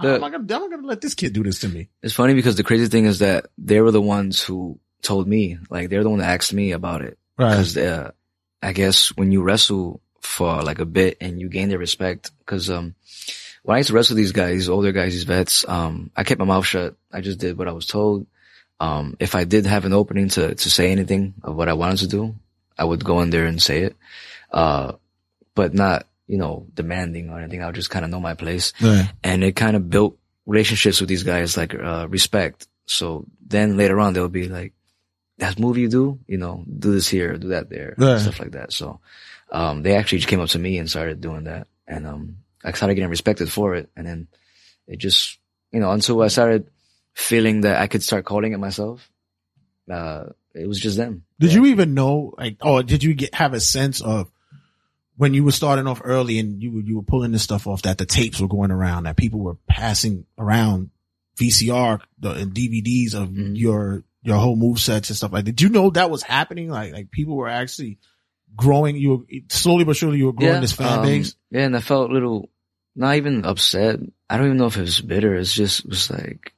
The- I'm not gonna, I'm not gonna let this kid do this to me. It's funny because the crazy thing is that they were the ones who told me, like they're the one that asked me about it. Right. Because uh, I guess when you wrestle for like a bit and you gain their respect, because um, when I used to wrestle these guys, these older guys, these vets, um, I kept my mouth shut. I just did what I was told. Um, if I did have an opening to to say anything of what I wanted to do, I would go in there and say it. Uh, but not you know demanding or anything. I would just kind of know my place Right. and it kind of built relationships with these guys, like uh, respect. So then later on, they'll be like, "That movie you do, you know, do this here, do that there, Yeah. stuff like that." So um, they actually just came up to me and started doing that, and um, I started getting respected for it. And then it just, you know, until I started feeling that I could start calling it myself, uh, it was just them. Did They you even know, like, or did you get have a sense of when you were starting off early and you were you were pulling this stuff off that the tapes were going around that people were passing around VCR the, and DVDs of Mhm. your your whole move sets and stuff like? that. Did you know that was happening? Like like people were actually growing. You were slowly but surely you were growing this fan um, base. Yeah, and I felt a little, not even upset. I don't even know if it was bitter. It's just it was like,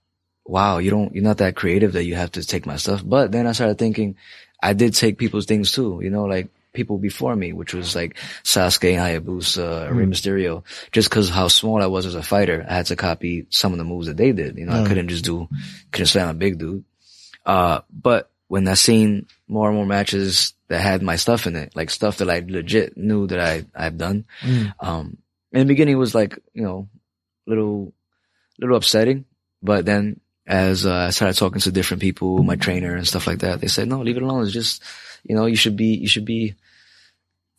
wow, you don't, you're not that creative that you have to take my stuff. But then I started thinking, I did take people's things too. You know, like people before me, which was like Sasuke, Hayabusa, Rey Mysterio. Just because how small I was as a fighter, I had to copy some of the moves that they did. You know, Yeah. I couldn't just do, couldn't slam a big dude. Uh, but when I seen more and more matches that had my stuff in it, like stuff that I legit knew that I, I've done, Mm. um, in the beginning it was like, you know, little, little upsetting, but then as uh, I started talking to different people, my trainer and stuff like that, they said, no, leave it alone. It's just, you know, you should be, you should be,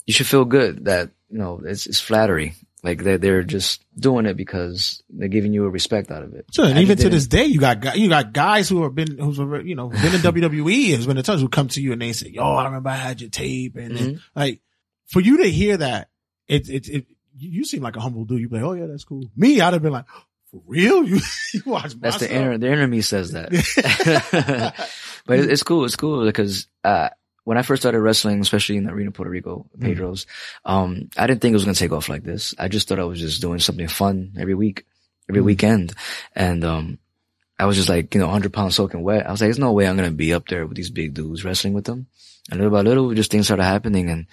you should feel good that, you know, it's, it's flattery. Like they're, they're just doing it because they're giving you a respect out of it. Sure, and I even to this day, you got you got guys who have been who's you know been in WWE has been in touch who come to you and they say, "Yo, I remember I had your tape," and then, like for you to hear that, it it it you seem like a humble dude. You be like, "Oh yeah, that's cool." Me, I'd have been like, "For real? You you watch my That's the stuff?" inner, the me says that. but it- it's cool. It's cool because, uh, when I first started wrestling, especially in the arena Puerto Rico, Mm. Pedro's, um, I didn't think it was going to take off like this. I just thought I was just doing something fun every week, every Mm. weekend. And, um, I was just like, you know, 100 pounds soaking wet. I was like, there's no way I'm going to be up there with these big dudes wrestling with them. And little by little, just things started happening. And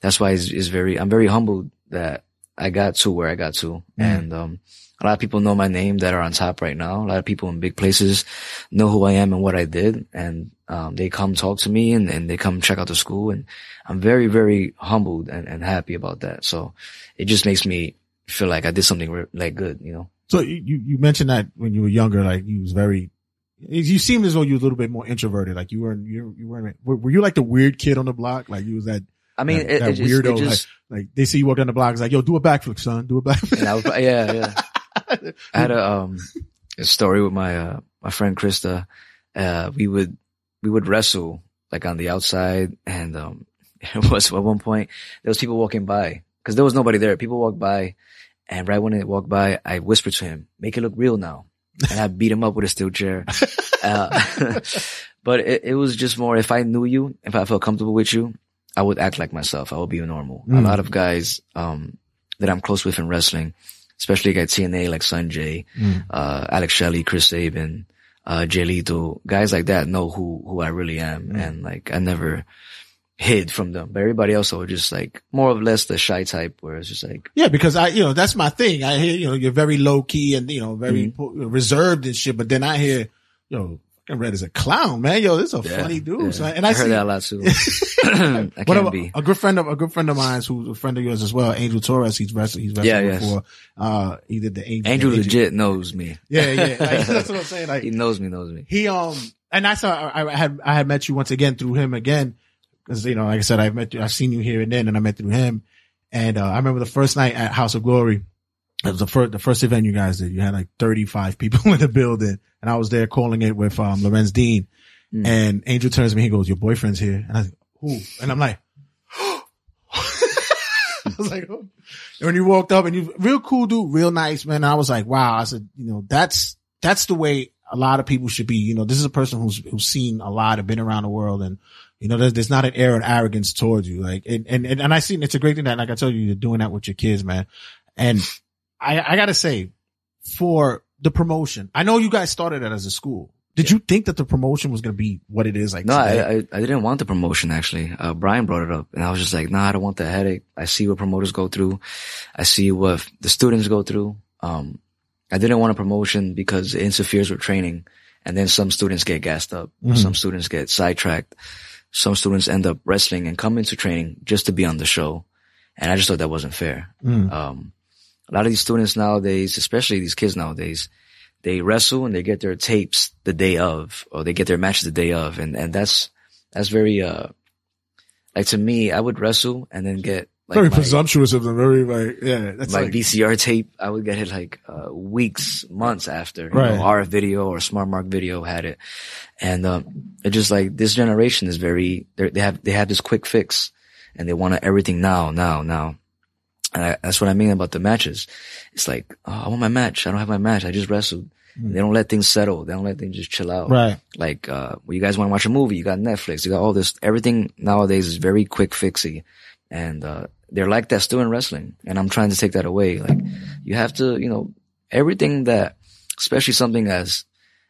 that's why it's, it's very, I'm very humbled that I got to where I got to. Mm. And, um, a lot of people know my name that are on top right now. A lot of people in big places know who I am and what I did. And, um, they come talk to me and, and they come check out the school. And I'm very, very humbled and, and happy about that. So it just makes me feel like I did something re- like good, you know? So you you mentioned that when you were younger, like you was very. You seemed as though you were a little bit more introverted. Like you were, you you weren't. Were, were you like the weird kid on the block? Like you was that. I mean, that, it, that it, just, weirdo. it just, like, like they see you walk down the block, it's like, yo, do a backflip, son. Do a backflip. and I was, yeah, yeah. I had a, um, a story with my, uh, my friend Krista. Uh, we would, we would wrestle like on the outside and, um, it was at one point there was people walking by because there was nobody there. People walked by and right when they walked by, I whispered to him, make it look real now. And I beat him up with a steel chair. Uh, but it, it was just more, if I knew you, if I felt comfortable with you, I would act like myself. I would be normal. A Mm. lot of guys, um, that I'm close with in wrestling, especially at TNA like Sonjay, Mm. uh, Alex Shelley, Chris Sabin, uh, Lethal, guys like that know who, who I really am. Mm. And like, I never hid from them, but everybody else was just like more or less the shy type where it's just like, Yeah, because I, you know, that's my thing. I hear, you know, you're very low key and, you know, very Mm-hmm. reserved and shit. But then I hear, you know, Red is a clown, man. Yo, this is a yeah, funny dude. yeah. So, and I, I heard see, that a lot too. I can't about be. a good friend of a good friend of mine who's a friend of yours as well, Angel Torres. He's wrestled. He's wrestled Yeah, yes. before. Uh, he did the Angel. Andrew the legit knows me. Yeah, yeah. Like, that's what I'm saying. Like He knows me, knows me. he um, and I saw I, I had I had met you once again through him again because you know, like I said, I've met you, I've seen you here and then, and I met through him. And uh, I remember the first night at House of Glory. It was the first the first event you guys did. You had like 35 people in the building, and I was there calling it with um Lorenz Dean. Mm. And Angel turns to me, he goes, "Your boyfriend's here," and I was like, "Who?" And I'm like. I was like, oh. And when you walked up and you real cool dude, real nice, man. And I was like, wow. I said, you know, that's, that's the way a lot of people should be. You know, this is a person who's, who's seen a lot and been around the world. And, you know, there's, there's not an air of arrogance towards you. Like, and, and, and, and I see, it's a great thing that, like I told you, you're doing that with your kids, man. And I, I gotta say for the promotion, I know you guys started it as a school. Did you think that the promotion was going to be what it is like? No, today? I, I, I didn't want the promotion actually. Uh, Brian brought it up and I was just like, nah, I don't want the headache. I see what promoters go through. I see what the students go through. Um, I didn't want a promotion because it interferes with training and then some students get gassed up. Some students get sidetracked. Some students end up wrestling and come into training just to be on the show. And I just thought that wasn't fair. Um, a lot of these students nowadays, especially these kids nowadays, they wrestle and they get their tapes the day of, or they get their matches the day of. And, and that's, that's very, uh, like to me, I would wrestle and then get like very my, presumptuous of them. Very like, yeah, that's my like, VCR tape. I would get it like, uh, weeks, months after, you know, RF video or Smart Mark video had it. And, um, it's just like this generation is very, they have, they have this quick fix and they want everything now, now, now. And I, that's what I mean about the matches. It's like, oh, I want my match. I don't have my match. I just wrestled. They don't let things settle. They don't let things just chill out. Right. Like, uh, well, you guys want to watch a movie? You got Netflix. You got all this. Everything nowadays is very quick fixy. And, uh, they're like that still in wrestling. And I'm trying to take that away. Like, you have to, you know, everything that, especially something as,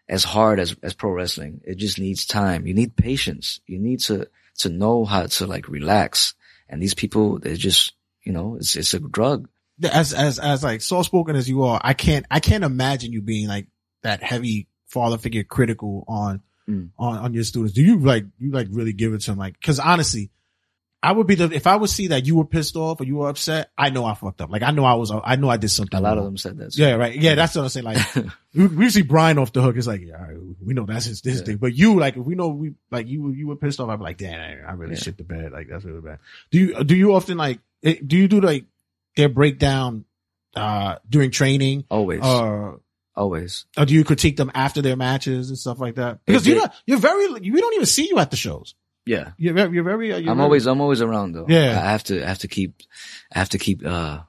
as hard as, as pro wrestling, it just needs time. You need patience. You need to, to know how to like relax. And these people, they just, you know, it's, it's a drug. as as as like soft spoken as you are, I can't I can't imagine you being like that heavy father figure critical on Mm. on on your students. Do you like you like really give it to them? Like, because honestly, I would be the if I would see that you were pissed off or you were upset, I know I fucked up. Like I know I was I know I did something. A lot of them said that. Yeah, right. Yeah, that's what I'm saying. Like we, we see Brian off the hook. It's like, yeah, right, we know that's his this thing. But you, like, if we know we like you, you were pissed off. I'd be like, damn, I, I really Yeah. shit the bed. Like that's really bad. Do you do you often like it- do you do like their breakdown uh during training Always. or always. or do you critique them after their matches and stuff like that? Because they- you're not you're very we don't even see you at the shows. Yeah. You're very you're very. uh, You're I'm very- always, I'm always around though. Yeah. I have to, I have to keep, I have to keep, uh,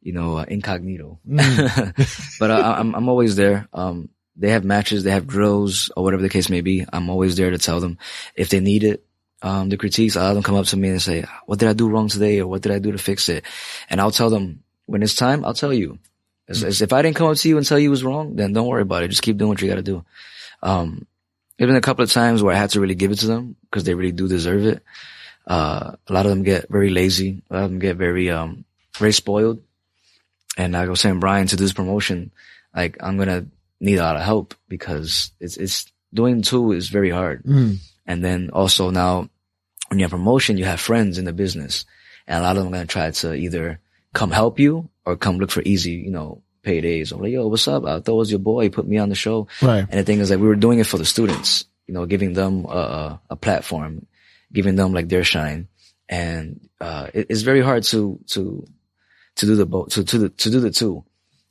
you know, uh, incognito. Mm. but I, I'm, I'm always there. Um, they have matches, they have drills or whatever the case may be. I'm always there to tell them if they need it. Um, the critiques, I'll have them come up to me and say, what did I do wrong today? Or what did I do to fix it? And I'll tell them when it's time, I'll tell you. As, as if I didn't come up to you and tell you it was wrong, then don't worry about it. Just keep doing what you got to do. Um, there's been a couple of times where I had to really give it to them because they really do deserve it. Uh, a lot of them get very lazy. A lot of them get very, um, very spoiled. And like I was saying, Brian, to do this promotion, like I'm going to need a lot of help because it's, it's doing two is very hard. Mm. And then also now when you have promotion, you have friends in the business and a lot of them are going to try to either come help you or come look for easy, you know, paydays or like, yo, what's up? I thought it was your boy. He put me on the show. Right. And the thing is that we were doing it for the students, you know, giving them a, a, a platform, giving them like their shine. And, uh, it, it's very hard to, to, to do the both, to, to the, to do the two.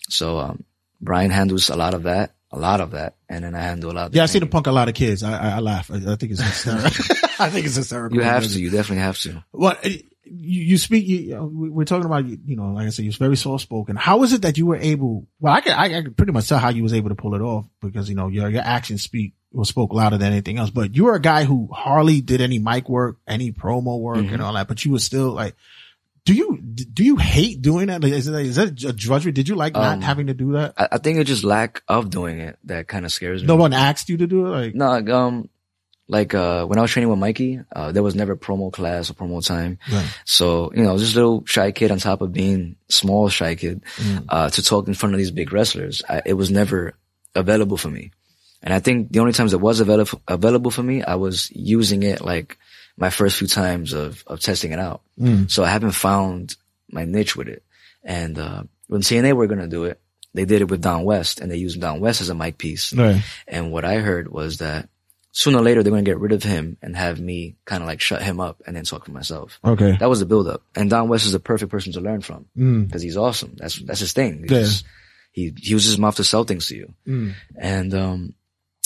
So, um, Brian handles a lot of that, a lot of that. And then I handle a lot Yeah, I see the punk a lot of kids. I I, I laugh. I, I think it's hysterical. I think it's hysterical. You have to, you definitely have to. Well, uh, you, you speak. You, we- we're talking about you. You know, like I said, you're very soft spoken. How is it that you were able? Well, I can I, I can pretty much tell how you was able to pull it off because you know your your actions speak or spoke louder than anything else. But you were a guy who hardly did any mic work, any promo work, Mm-hmm. and all that. But you were still like do you do you hate doing that? Like, is, it, is that a drudgery? Did you like not Um, having to do that? I, I think it's just lack of doing it that kind of scares me. No one asked you to do it. Like, No, like, um, like, uh, when I was training with Mikey, uh, there was never promo class or promo time. Right. So, you know, this little shy kid on top of being small shy kid, Mm. uh, to talk in front of these big wrestlers, I, it was never available for me. And I think the only times it was available, available for me, I was using it like my first few times of, of testing it out. Mm. So I haven't found my niche with it. And, uh, when TNA were going to do it, they did it with Don West and they used Don West as a mic piece. Right. And what I heard was that sooner or later they're going to get rid of him and have me kind of like shut him up and then talk for myself. Okay. That was the build up. And Don West is the perfect person to learn from Mm. because he's awesome. That's, that's his thing. He's Yeah. just- he, he uses his mouth to sell things to you. Mm. And, um,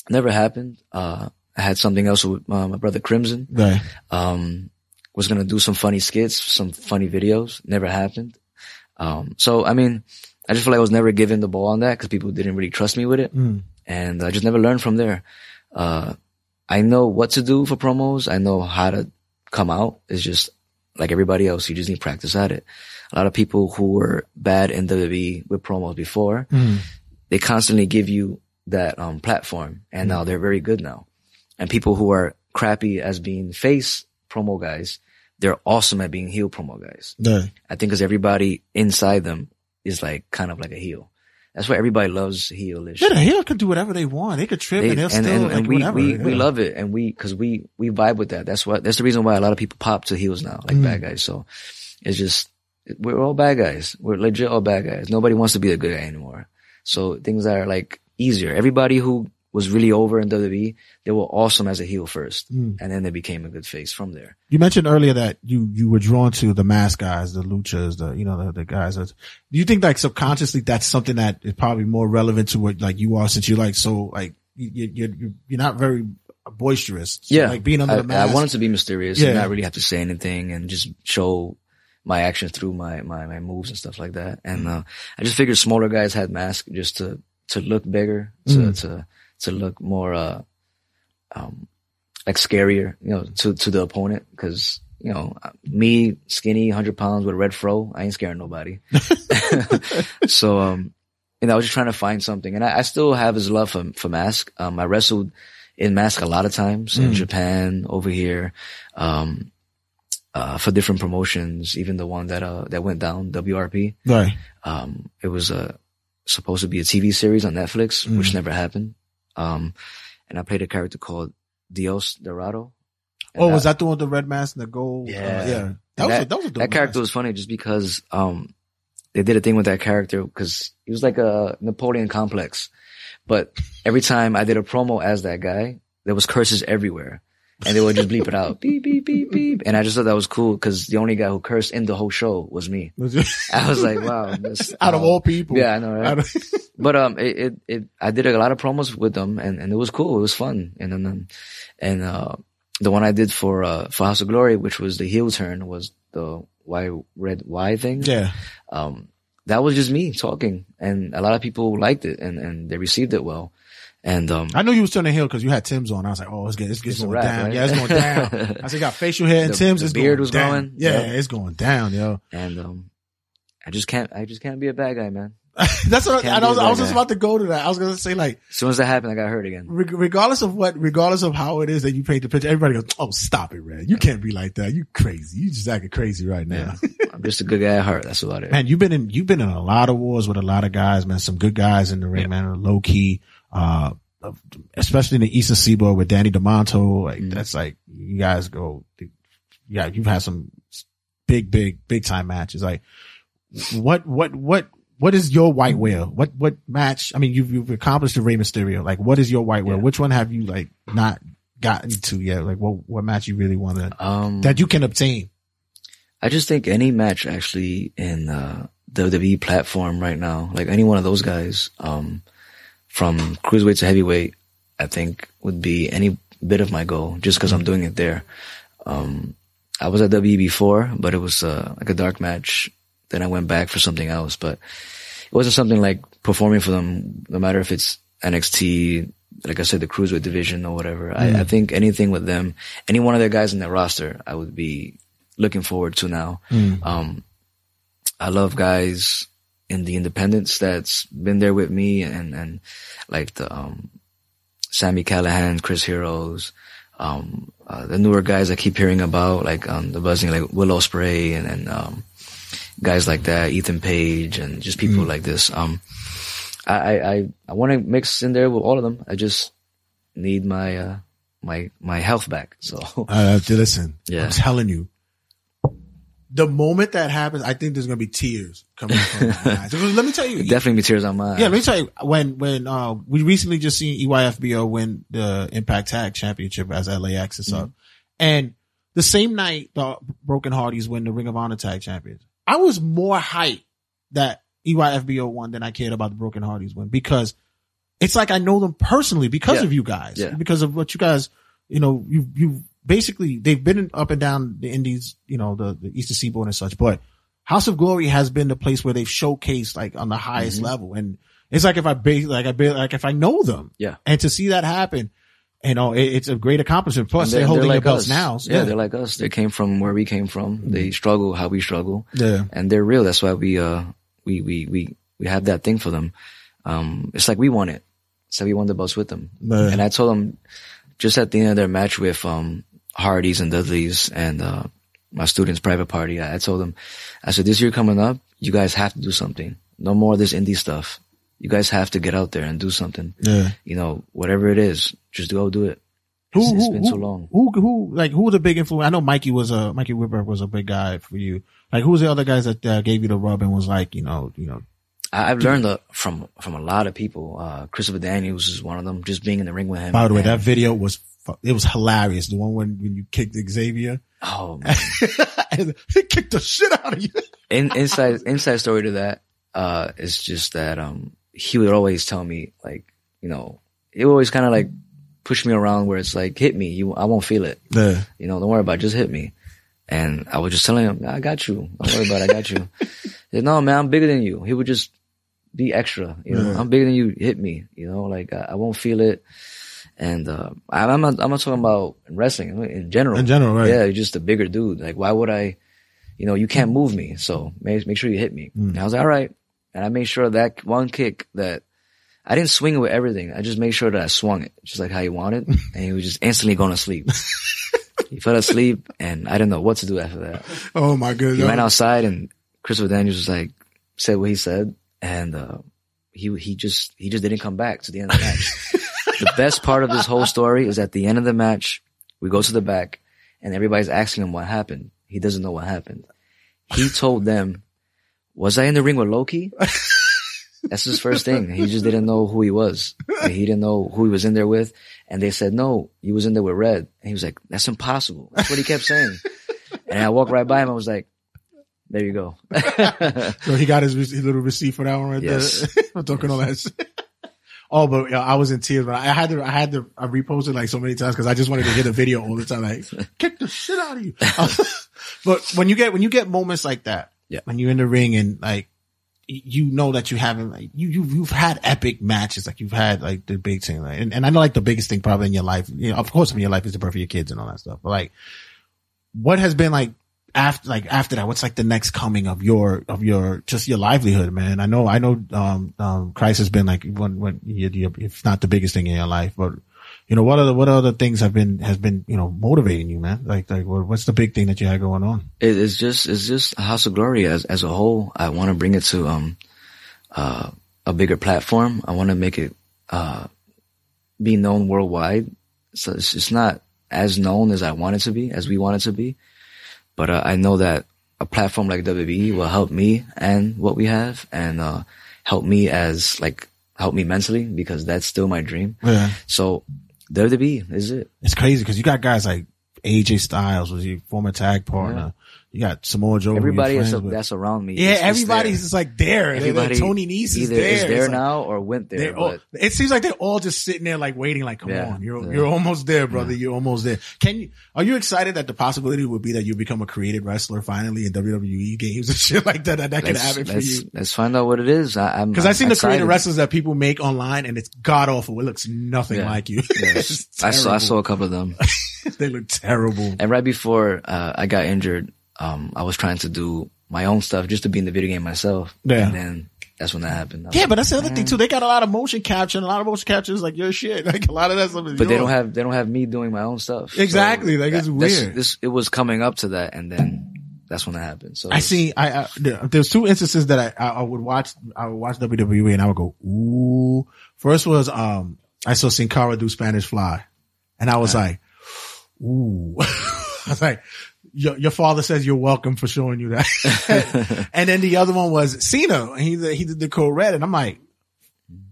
never happened. Uh, I had something else with uh, my brother Crimson. Right. Um, was going to do some funny skits, some funny videos. Never happened. Um, so, I mean, I just feel like I was never given the ball on that because people didn't really trust me with it Mm. and I just never learned from there. Uh, I know what to do for promos. I know how to come out. It's just like everybody else. You just need practice at it. A lot of people who were bad in WWE with promos before, Mm. they constantly give you that, um, platform and now they're very good now. And people who are crappy as being face promo guys, they're awesome at being heel promo guys. Right. I think because everybody inside them is like kind of like a heel. That's why everybody loves heelish. Yeah, the heel can do whatever they want. They could trip They- and they'll and, still and, like we, whatever. we, we love it and we, cause we, we vibe with that. That's what, that's the reason why a lot of people pop to heels now, like Mm. bad guys. So it's just, we're all bad guys. We're legit all bad guys. Nobody wants to be a good guy anymore. So things are like easier. Everybody who was really over in WWE, they were awesome as a heel first. Mm. And then they became a good face from there. You mentioned earlier that you, you were drawn to the mask guys, the luchas, the, you know, the, the guys that, do you think like subconsciously that's something that is probably more relevant to what like you are since you like so like you, you, you you're not very boisterous. So, yeah. Like being under I, the mask. I wanted to be mysterious Yeah. and not really have to say anything and just show my actions through my, my, my moves and stuff like that. And, Mm. uh, I just figured smaller guys had masks just to, to look bigger, to, Mm. to, to look more, uh, um, like scarier, you know, to, to the opponent. Cause, you know, me skinny, hundred pounds with a red fro, I ain't scaring nobody. so, um, you know, I was just trying to find something and I, I still have his love for, for mask. Um, I wrestled in mask a lot of times in Mm. Japan, over here, um, uh, for different promotions, even the one that, uh, that went down, WRP. right. Um, it was, uh, supposed to be a TV series on Netflix, Mm. which never happened. Um, and I played a character called Dios Dorado. And Oh, was that the one with the red mask and the gold? uh, Yeah. yeah. That was, a, that was a dope that character mask. was funny just because um they did a thing with that character because he was like a Napoleon complex. But every time I did a promo as that guy, there was curses everywhere. And they would just bleep it out. Beep, beep, beep, beep. And I just thought that was cool because the only guy who cursed in the whole show was me. I was like, wow. that's- out of uh, all people. Yeah, I know, right? But um, it, it, it, I did a lot of promos with them, and, and it was cool. It was fun, and then um, and uh, the one I did for uh for House of Glory, which was the heel turn, was the Y red Y thing. yeah. Um, that was just me talking, and a lot of people liked it, and and they received it well, and um, I knew you was turning heel because you had Tim's on. I was like, oh, it's, getting, it's, it's It's going wrap, down. right? Yeah, it's going down. I said, you got facial hair and The- Tim's. the it's beard going was down. growing. Yeah, Yeah. it's going down, yo. and um, I just can't, I just can't be a bad guy, man. That's what I, I was. I was just about to go to that. I was going to say like, As soon as that happened, I got hurt again. reg- regardless of what, regardless of how it is that you paint the picture, everybody goes, "Oh, stop it, Red. You can't be like that. You crazy. You just acting crazy right now." I'm just a good guy at heart. That's about it. man, you've been in, you've been in a lot of wars with a lot of guys, man. Some good guys in the ring, man. Low Ki, uh, especially in the Eastern Seaboard with Danny Demanto. Like Mhm. that's like you guys go. Yeah, you've had some big, big, big time matches. Like what, what, what, what is your white whale? What, what match? I mean, you've, you've accomplished the Rey Mysterio. Like, what is your white whale? Yeah. Which one have you like not gotten to yet? Like, what, what match you really want to Um, that you can obtain? I just think any match actually in uh, the WWE platform right now, like any one of those guys, um, from cruiserweight to heavyweight, I think would be any bit of my goal just because I'm doing it there. Um, I was at WWE before, but it was uh, like a dark match. Then I went back for something else, but it wasn't something like performing for them, no matter if it's NXT, like I said, the cruiserweight division or whatever. I, I think anything with them, any one of their guys in their roster, I would be looking forward to now. Um, I love guys in the independents that's been there with me and, and like the, um, Sami Callihan, Chris Heroes, um, uh, the newer guys I keep hearing about, like, um, the buzzing, like Will Ospreay and, and, um, guys like that, Ethan Page and just people like this. Um, I, I, I, want to mix in there with all of them. I just need my, uh, my, my health back. So I Uh, listen, Yeah. I'm telling you, the moment that happens, I think there's gonna be tears coming from my eyes. Let me tell you, definitely be tears on my yeah, let me tell you, when when uh we recently just seen EYFBO win the Impact Tag Championship as LAX is up, and the same night the Broken Hardys win the Ring of Honor Tag Champions, I was more hyped that EYFBO won than I cared about the Broken Hardys win because it's like I know them personally because Yeah. of you guys, Yeah. because of what you guys, you know, you you basically they've been up and down the Indies, you know, the the Eastern Seaboard and such, but House of Glory has been the place where they've showcased like on the highest Mm-hmm. level, and it's like if I like I ba- like if I know them, Yeah. and to see that happen, you know, it, it's a great accomplishment. Plus, they're, they're- holding their like belts us. now. so Yeah, they're like us. They came from where we came from. They struggle how we struggle. yeah, and they're real. That's why we uh we we we we have that thing for them. Um, it's like we want it, so we won the belts with them. Yeah. And I told them just at the end of their match with um Hardys and Dudleys and uh my students' private party. I, I told them, I said, this year coming up, you guys have to do something. No more of this indie stuff. You guys have to get out there and do something. yeah. You know, whatever it is, just go do it. Who, It's- it's who, been who, so long. Who, who, like, who was a big influence? I know Mikey was a, Mikey Whipwreck was a big guy for you. Like, who was the other guys that uh, gave you the rub and was like, you know, you know, I, I've learned uh, from from a lot of people. Uh, Christopher Daniels is one of them. Just being in the ring with him. by the way, that video was, it was hilarious. The one when, when you kicked Xavier. Oh man. and he kicked the shit out of you. in, inside inside story to that uh is just that um he would always tell me like you know he would always kind of like push me around where it's like hit me you I won't feel it Yeah. you know don't worry about it just hit me and I was just telling him I got you don't worry about it I got you he said, no man I'm bigger than you he would just be extra you know Yeah. I'm bigger than you hit me you know like I, I won't feel it and uh I'm not I'm not talking about wrestling in general In general, right. yeah you're just a bigger dude like why would I you know, you can't move me. So make, make sure you hit me. Mm. And I was like, all right. And I made sure that one kick that I didn't swing it with everything. I just made sure that I swung it just like how he wanted. and he was just instantly going to sleep. he fell asleep and I didn't know what to do after that. Oh my goodness! He went outside and Christopher Daniels was like, said what he said. And, uh, he, he just, he just didn't come back to the end of the match. the best part of this whole story is at the end of the match, we go to the back and everybody's asking him what happened. He doesn't know what happened. He told them, was I in the ring with Low Ki? That's his first thing. He just didn't know who he was. Like, he didn't know who he was in there with. And they said, no, he was in there with Red. And he was like, that's impossible. That's what he kept saying. And I walked right by him. I was like, there you go. So he got his, re- his little receipt for that one right Yes. there. I'm talking all that shit. Oh, but yeah, I was in tears, but I had to, I had to, I reposted like so many times because I just wanted to hear the video all the time. Like, kick the shit out of you. but when you get, when you get moments like that, Yeah. when you're in the ring and like, you know that you haven't, like, you, you, you've had epic matches. Like you've had like the big thing. Like, and, and I know like the biggest thing probably in your life, you know, of course in your life is the birth of your kids and all that stuff. But like, what has been like after like after that what's like the next coming of your of your just your livelihood man i know i know um um christ has been like one when you, if not the biggest thing in your life but you know what other what other things have been has been you know motivating you man like like what's the big thing that you had going on It, it's just it's just House of Glory as as a whole. I want to bring it to um uh a bigger platform. I want to make it uh be known worldwide. So it's it's not as known as I want it to be, as we want it to be. But uh, I know that a platform like WWE will help me and what we have, and uh help me as like help me mentally because that's still my dream. yeah So WWE is it. it's crazy because you got guys like aj styles was your former tag partner you got samoa joe Everybody is, with. that's around me. yeah is everybody's there. just like there Everybody tony Nese is there is there It's like- now or went there. All, it seems like they're all just sitting there, like waiting. Like, come Yeah, on, you're yeah. you're almost there, brother. You're almost there. Can you? Are you excited that the possibility would be that you become a created wrestler finally in WWE games and shit like that? That that could happen for you. let's find out what it is. I, I'm Because I've seen the created wrestlers that people make online, and it's god awful. It looks nothing Yeah. like you. I saw I saw a couple of them, they look terrible. and right before uh, I got injured, um, I was trying to do my own stuff just to be in the video game myself. Yeah. And then that's when that happened. Yeah, like, but that's the other thing too. They got a lot of motion capture and a lot of motion capture is like your shit. Like a lot of that stuff is but they don't have they don't have me doing my own stuff. So Exactly, like, it's that- that's- weird. This it was coming up to that, and then that's when that happened. So I see. I, I there's two instances that I, I I would watch. I would watch WWE and I would go ooh. First was um I saw Sin Cara do Spanish Fly, and I was like ooh. I was like. Your, your father says you're welcome for showing you that. and then the other one was Cena. and He did- he did the code red, and I'm like,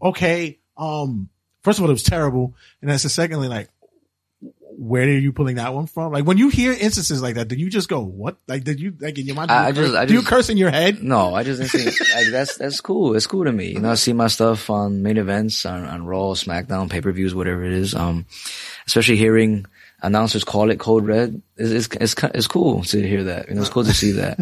okay. Um, first of all, it was terrible, and then so secondly, like, where are you pulling that one from? Like when you hear instances like that, do you just go, what? Like, did you, like in your mind, do, I- you, just- curse, I do you just- curse in your head? No, I just think like that's that's cool. It's cool to me. You know, I see my stuff on main events, on, on Raw, SmackDown, pay per views, whatever it is. Um, especially hearing announcers call it Code Red is it's it's it's cool to hear that. You know, it's cool to see that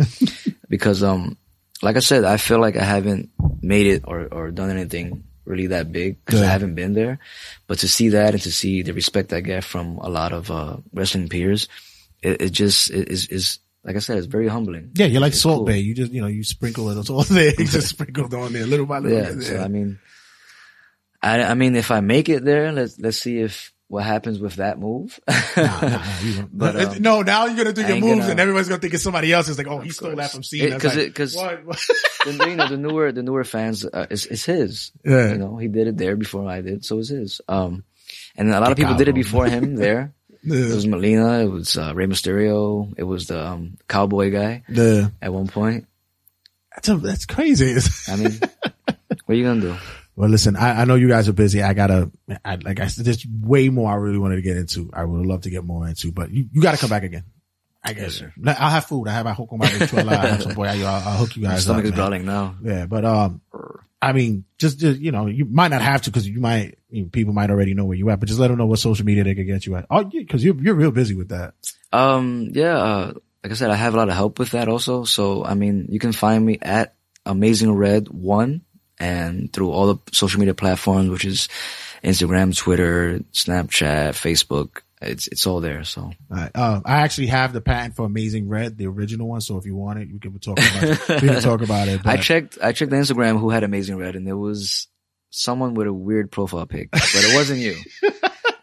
because um, like I said, I feel like I haven't made it or or done anything really that big because I haven't been there. But to see that and to see the respect I get from a lot of uh wrestling peers, it, it just it is is like I said, it's very humbling. Yeah, you're like It's Salt cool. Bae. You just, you know, you sprinkle it all there. You just sprinkled on there little by little. Yeah. So I mean, I I mean, if I make it there, let's let's see if what happens with that move. But, um, no, now you're gonna do your moves, gonna- and everybody's gonna think it's somebody else. It's like, oh, he stole that from Cena. It- It's 'cause like, 'cause- what? what? the, you know, the newer the newer fans, uh, it's it's his. Yeah. You know, he did it there before I did, so it's his. Um, and a lot of people did it before him there. Yeah. It was Melina. It was uh, Rey Mysterio. It was the um, cowboy guy The, at one point. that's, a, that's crazy. I mean, what are you gonna do? Well, listen, I, I know you guys are busy. I gotta, I, like I said, there's way more I really wanted to get into. I would love to get more into, but you, you gotta come back again. I guess. I'll have food. I have, I hook on my I some boy. I'll, I'll hook you My guys stomach up. is growling now. Yeah, but, um, I mean, just, just, you know, you might not have to because you might, you know, people might already know where you at, but just let them know what social media they could get you at. Oh, yeah, cause you're, you're real busy with that. Um, yeah, uh, like I said, I have a lot of help with that also. So, I mean, you can find me at Amazing Red One and through all the social media platforms, which is Instagram, Twitter, Snapchat, Facebook. It's, it's all there. So right. Um, I actually have the patent for Amazing Red, the original one. So if you want it, we can talk about it. We can talk about it. I checked, I checked the Instagram who had Amazing Red and there was someone with a weird profile pic, but it wasn't you.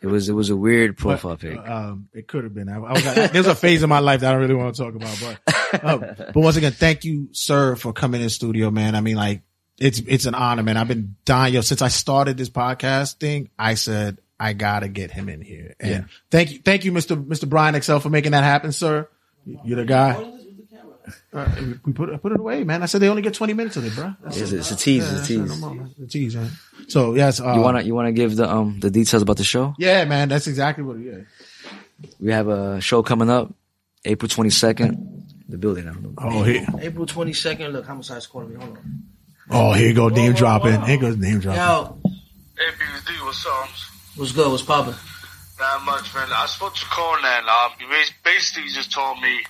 It was, it was a weird profile pic. Um, it could have been. I, I was, there's a phase in my life that I don't really want to talk about, but, um, but once again, thank you, sir, for coming in studio, man. I mean, like, it's, it's an honor, man. I've been dying, yo, since I started this podcast thing, I said, I gotta get him in here. And Yeah. thank you, thank you, Mr. Mr. Brian XL for making that happen, sir. You're the guy. Uh, we put, put it away, man. I said they only get 20 minutes of it, bro. That's It's, it. it's a tease, Yeah, it's a tease. No more. It's a tease, man. So yes, uh, You wanna, you wanna give the, um, the details about the show? yeah, man, that's exactly what it is. We have a show coming up, April 22nd. The building, I don't know. Oh, here, April 22nd. Look, homicide's calling me. Hold on. Oh, here you go, name dropping. Here goes name dropping. Yo, Hey, BD, what's up? what's good? What's poppin'? Not much, man. I spoke to Conan. Um, he basically just told me,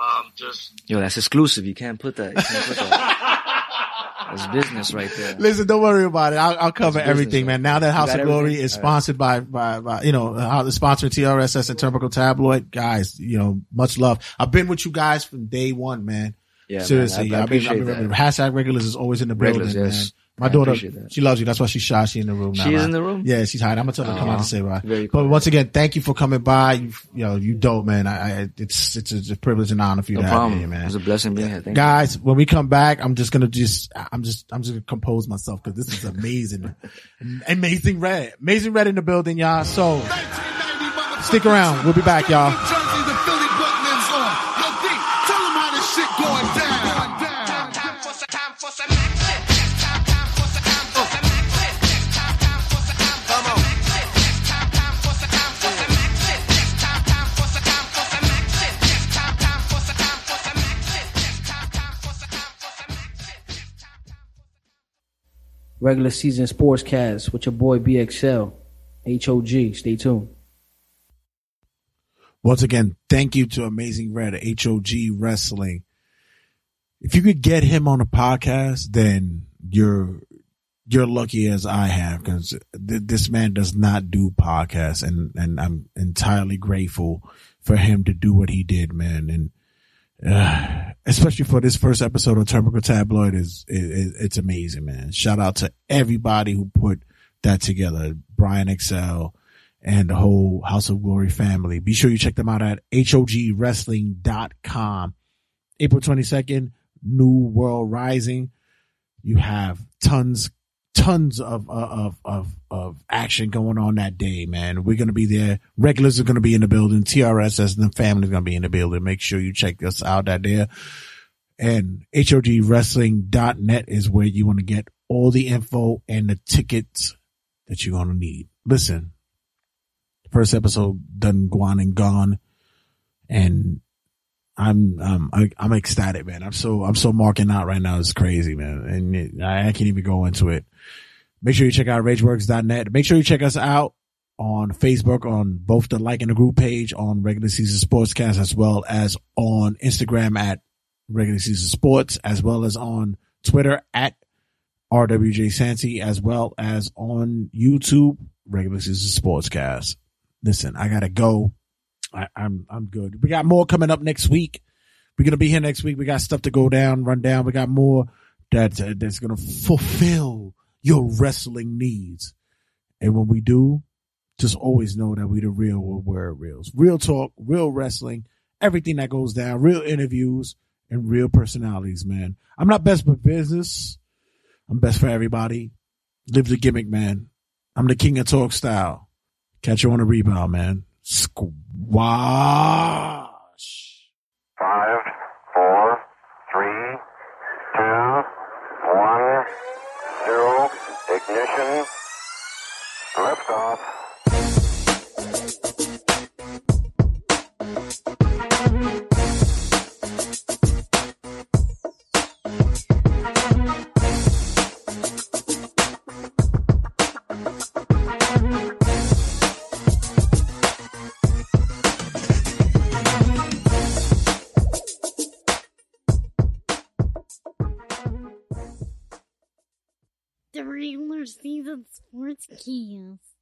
um, just Yo, that's exclusive. You can't put that. You can't put that. That's business right there. Listen, don't worry about it. I'll, I'll cover It's business, everything, man. Now that House of Glory everything? is All right. sponsored by, by, by, you know, how the sponsor TRSS and Turnbuckle Tabloid, guys, you know, much love. I've been with you guys from day one, man. Yeah, man, Seriously, I- I I've been, I've appreciate that. hashtag regulars is always in the building, Regulars, yes. man. My I daughter, she loves you. That's why she's shy. She's in the room now. She is in the room? Yeah, she's hiding. I'm gonna tell her to come out and uh-huh. say bye. very But once again, thank you for coming by. You, you know, you dope, man. I, I it's, it's a, a privilege and honor for you No to have me here, man. It was a blessing being here. Thank Guys, when we come back, I'm just gonna just, I'm just, I'm just gonna compose myself because this is amazing, amazing red, amazing red in the building, y'all. So stick around. We'll be back, y'all. Regular season sportscast with your boy BXL, HOG. Stay tuned. Once again, thank you to Amazing Red, HOG Wrestling. If you could get him on a podcast, then you're you're lucky as I have because th- this man does not do podcasts, and and I'm entirely grateful for him to do what he did, man. And especially for this first episode of Turnbuckle Tabloid is, it's amazing, man. Shout out to everybody who put that together. Brian XL and the whole House of Glory family. Be sure you check them out at hogwrestling.com. April 22nd, New World Rising. You have tons, tons of, uh, of, of, of action going on that day, man. We're to be there. Regulars are to be in the building. TRS and the family's to be in the building. Make sure you check us out out there. And HOGwrestling.net is where you want to get all the info and the tickets that you're to need. Listen, first episode done gone and gone. And I'm, um, I, I'm ecstatic, man. I'm so, I'm so marking out right now. It's crazy, man. And it, I, I can't even go into it. Make sure you check out rageworks.net. Make sure you check us out on Facebook on both the like and the group page on regular season sportscast as well as on Instagram at regular season sports as well as on Twitter at RWJ Santy as well as on YouTube regular season sportscast. Listen, I gotta go. I, I'm I'm good. We got more coming up next week. We're gonna be here next week. We got stuff to go down, run down. We got more that that's gonna fulfill your wrestling needs. And when we do, just always know that we the real we're reals. Real talk, real wrestling, everything that goes down, real interviews, and real personalities, man. I'm not best for business. I'm best for everybody. Live the gimmick, man. I'm the king of talk style. Catch you on a rebound, man. Squash. Five, four, three, two, one, zero. Ignition. Liftoff. Sports cast.